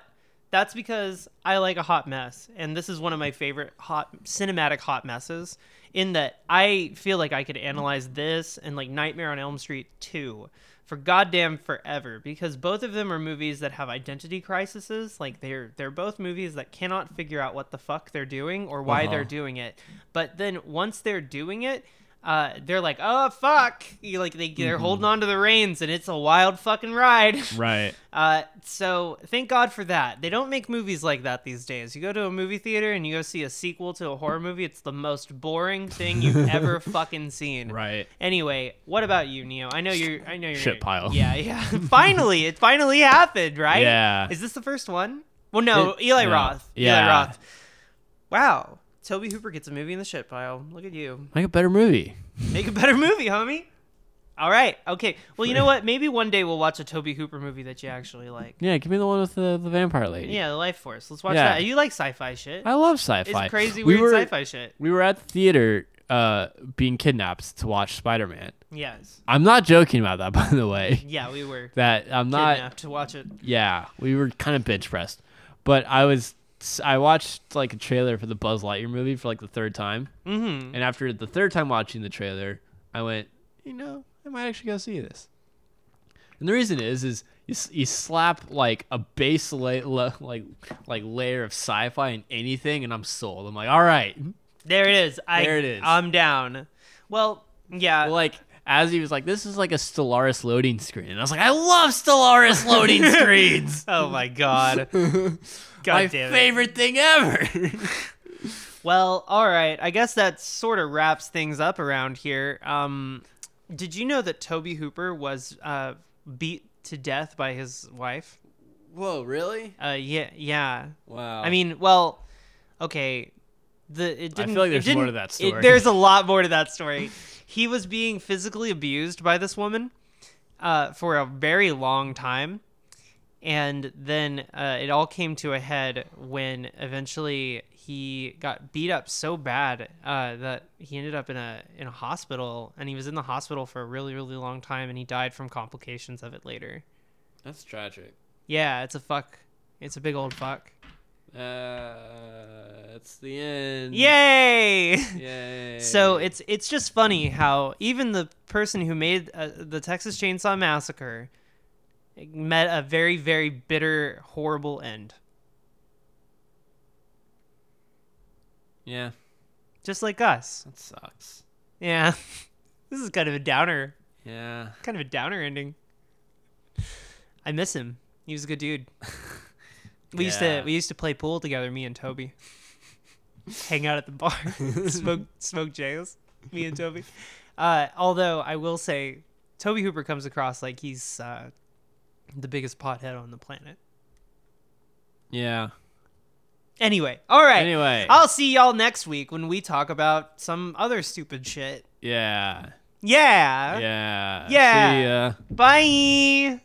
Speaker 1: that's because I like a hot mess, and this is one of my favorite hot cinematic hot messes. In that I feel like I could analyze this and like Nightmare on Elm Street 2 for goddamn forever because both of them are movies that have identity crises. Like they're they're both movies that cannot figure out what the fuck they're doing or why
Speaker 2: Uh-huh.
Speaker 1: they're doing it. But then once they're doing it, uh, they're like, oh fuck, you like they they're holding on to the reins and it's a wild fucking ride. *laughs*
Speaker 2: Right.
Speaker 1: Uh, so thank God for that. They don't make movies like that these days. You go to a movie theater and you go see a sequel to a horror movie. It's the most boring thing you've *laughs* ever fucking seen.
Speaker 2: Right.
Speaker 1: Anyway, what about you, Neo? I know you're. I know you're.
Speaker 2: Shit pile.
Speaker 1: Yeah, yeah. *laughs* finally, it finally happened, right?
Speaker 2: Yeah.
Speaker 1: Is this the first one? Well, no.
Speaker 2: It-
Speaker 1: Eli
Speaker 2: no.
Speaker 1: Roth. Eli
Speaker 2: Yeah.
Speaker 1: Roth. Wow. Tobe Hooper gets a movie in the shit pile. Look at you.
Speaker 2: Make a better movie.
Speaker 1: Make a better movie, homie. All right. Okay. Well, you know what? Maybe one day we'll watch a Tobe Hooper movie that you actually like.
Speaker 2: Yeah, give me the one with the, the vampire lady.
Speaker 1: Yeah, the Lifeforce. Let's watch
Speaker 2: Yeah.
Speaker 1: that. You like sci-fi shit?
Speaker 2: I love sci-fi.
Speaker 1: It's crazy
Speaker 2: we
Speaker 1: weird
Speaker 2: were,
Speaker 1: sci-fi shit.
Speaker 2: We were at the theater uh, being kidnapped to watch Spider-Man.
Speaker 1: Yes.
Speaker 2: I'm not joking about that, *laughs* by the way.
Speaker 1: Yeah, we were
Speaker 2: That I'm not.
Speaker 1: kidnapped to watch it.
Speaker 2: Yeah, we were kind of bench pressed, but I was. I watched like a trailer for the Buzz Lightyear movie for like the third time,
Speaker 1: Mm-hmm.
Speaker 2: and after the third time watching the trailer, I went, you know, I might actually go see this. And the reason is, is you, you slap like a base la- la- like like layer of sci-fi in anything, and I'm sold. I'm like, all right,
Speaker 1: There it is. I,
Speaker 2: There it is.
Speaker 1: I'm down. Well, yeah.
Speaker 2: like as he was like, this is like a Stellaris loading screen, and I was like, I love Stellaris loading *laughs* screens.
Speaker 1: oh my god. *laughs* God
Speaker 2: My
Speaker 1: damn it.
Speaker 2: favorite thing ever. *laughs*
Speaker 1: Well, all right. I guess that sort of wraps things up around here. Um, did you know that Tobe Hooper was uh, beat to death by his wife?
Speaker 2: Whoa, really?
Speaker 1: Uh, yeah, yeah.
Speaker 2: Wow.
Speaker 1: I mean, well, okay. The it didn't.
Speaker 2: I feel like there's more to that
Speaker 1: it-
Speaker 2: story.
Speaker 1: there's a lot more to that story. He was being physically abused by this woman uh, for a very long time, and then uh, it all came to a head when eventually he got beat up so bad uh, that he ended up in a in a hospital, and he was in the hospital for a really really long time, and he died from complications of it later.
Speaker 2: that's tragic.
Speaker 1: Yeah, it's a fuck. It's a big old fuck.
Speaker 2: Uh, it's the end.
Speaker 1: Yay!
Speaker 2: Yay.
Speaker 1: So it's it's just funny how even the person who made uh, the Texas Chainsaw Massacre met a very very bitter horrible end.
Speaker 2: yeah,
Speaker 1: Just like us.
Speaker 2: that sucks.
Speaker 1: Yeah. *laughs* this is kind of a downer,
Speaker 2: Yeah.
Speaker 1: kind of a downer ending. I miss him. He was a good dude. *laughs* We used to we used to play pool together, me and Tobe. *laughs* Hang out at the bar, *laughs* smoke smoke J's, me and Tobe. Uh, although I will say, Tobe Hooper comes across like he's uh, the biggest pothead on the planet.
Speaker 2: Yeah.
Speaker 1: Anyway, all right.
Speaker 2: Anyway.
Speaker 1: I'll see y'all next week when we talk about some other stupid shit.
Speaker 2: Yeah.
Speaker 1: Yeah.
Speaker 2: Yeah.
Speaker 1: Yeah.
Speaker 2: See ya.
Speaker 1: Bye.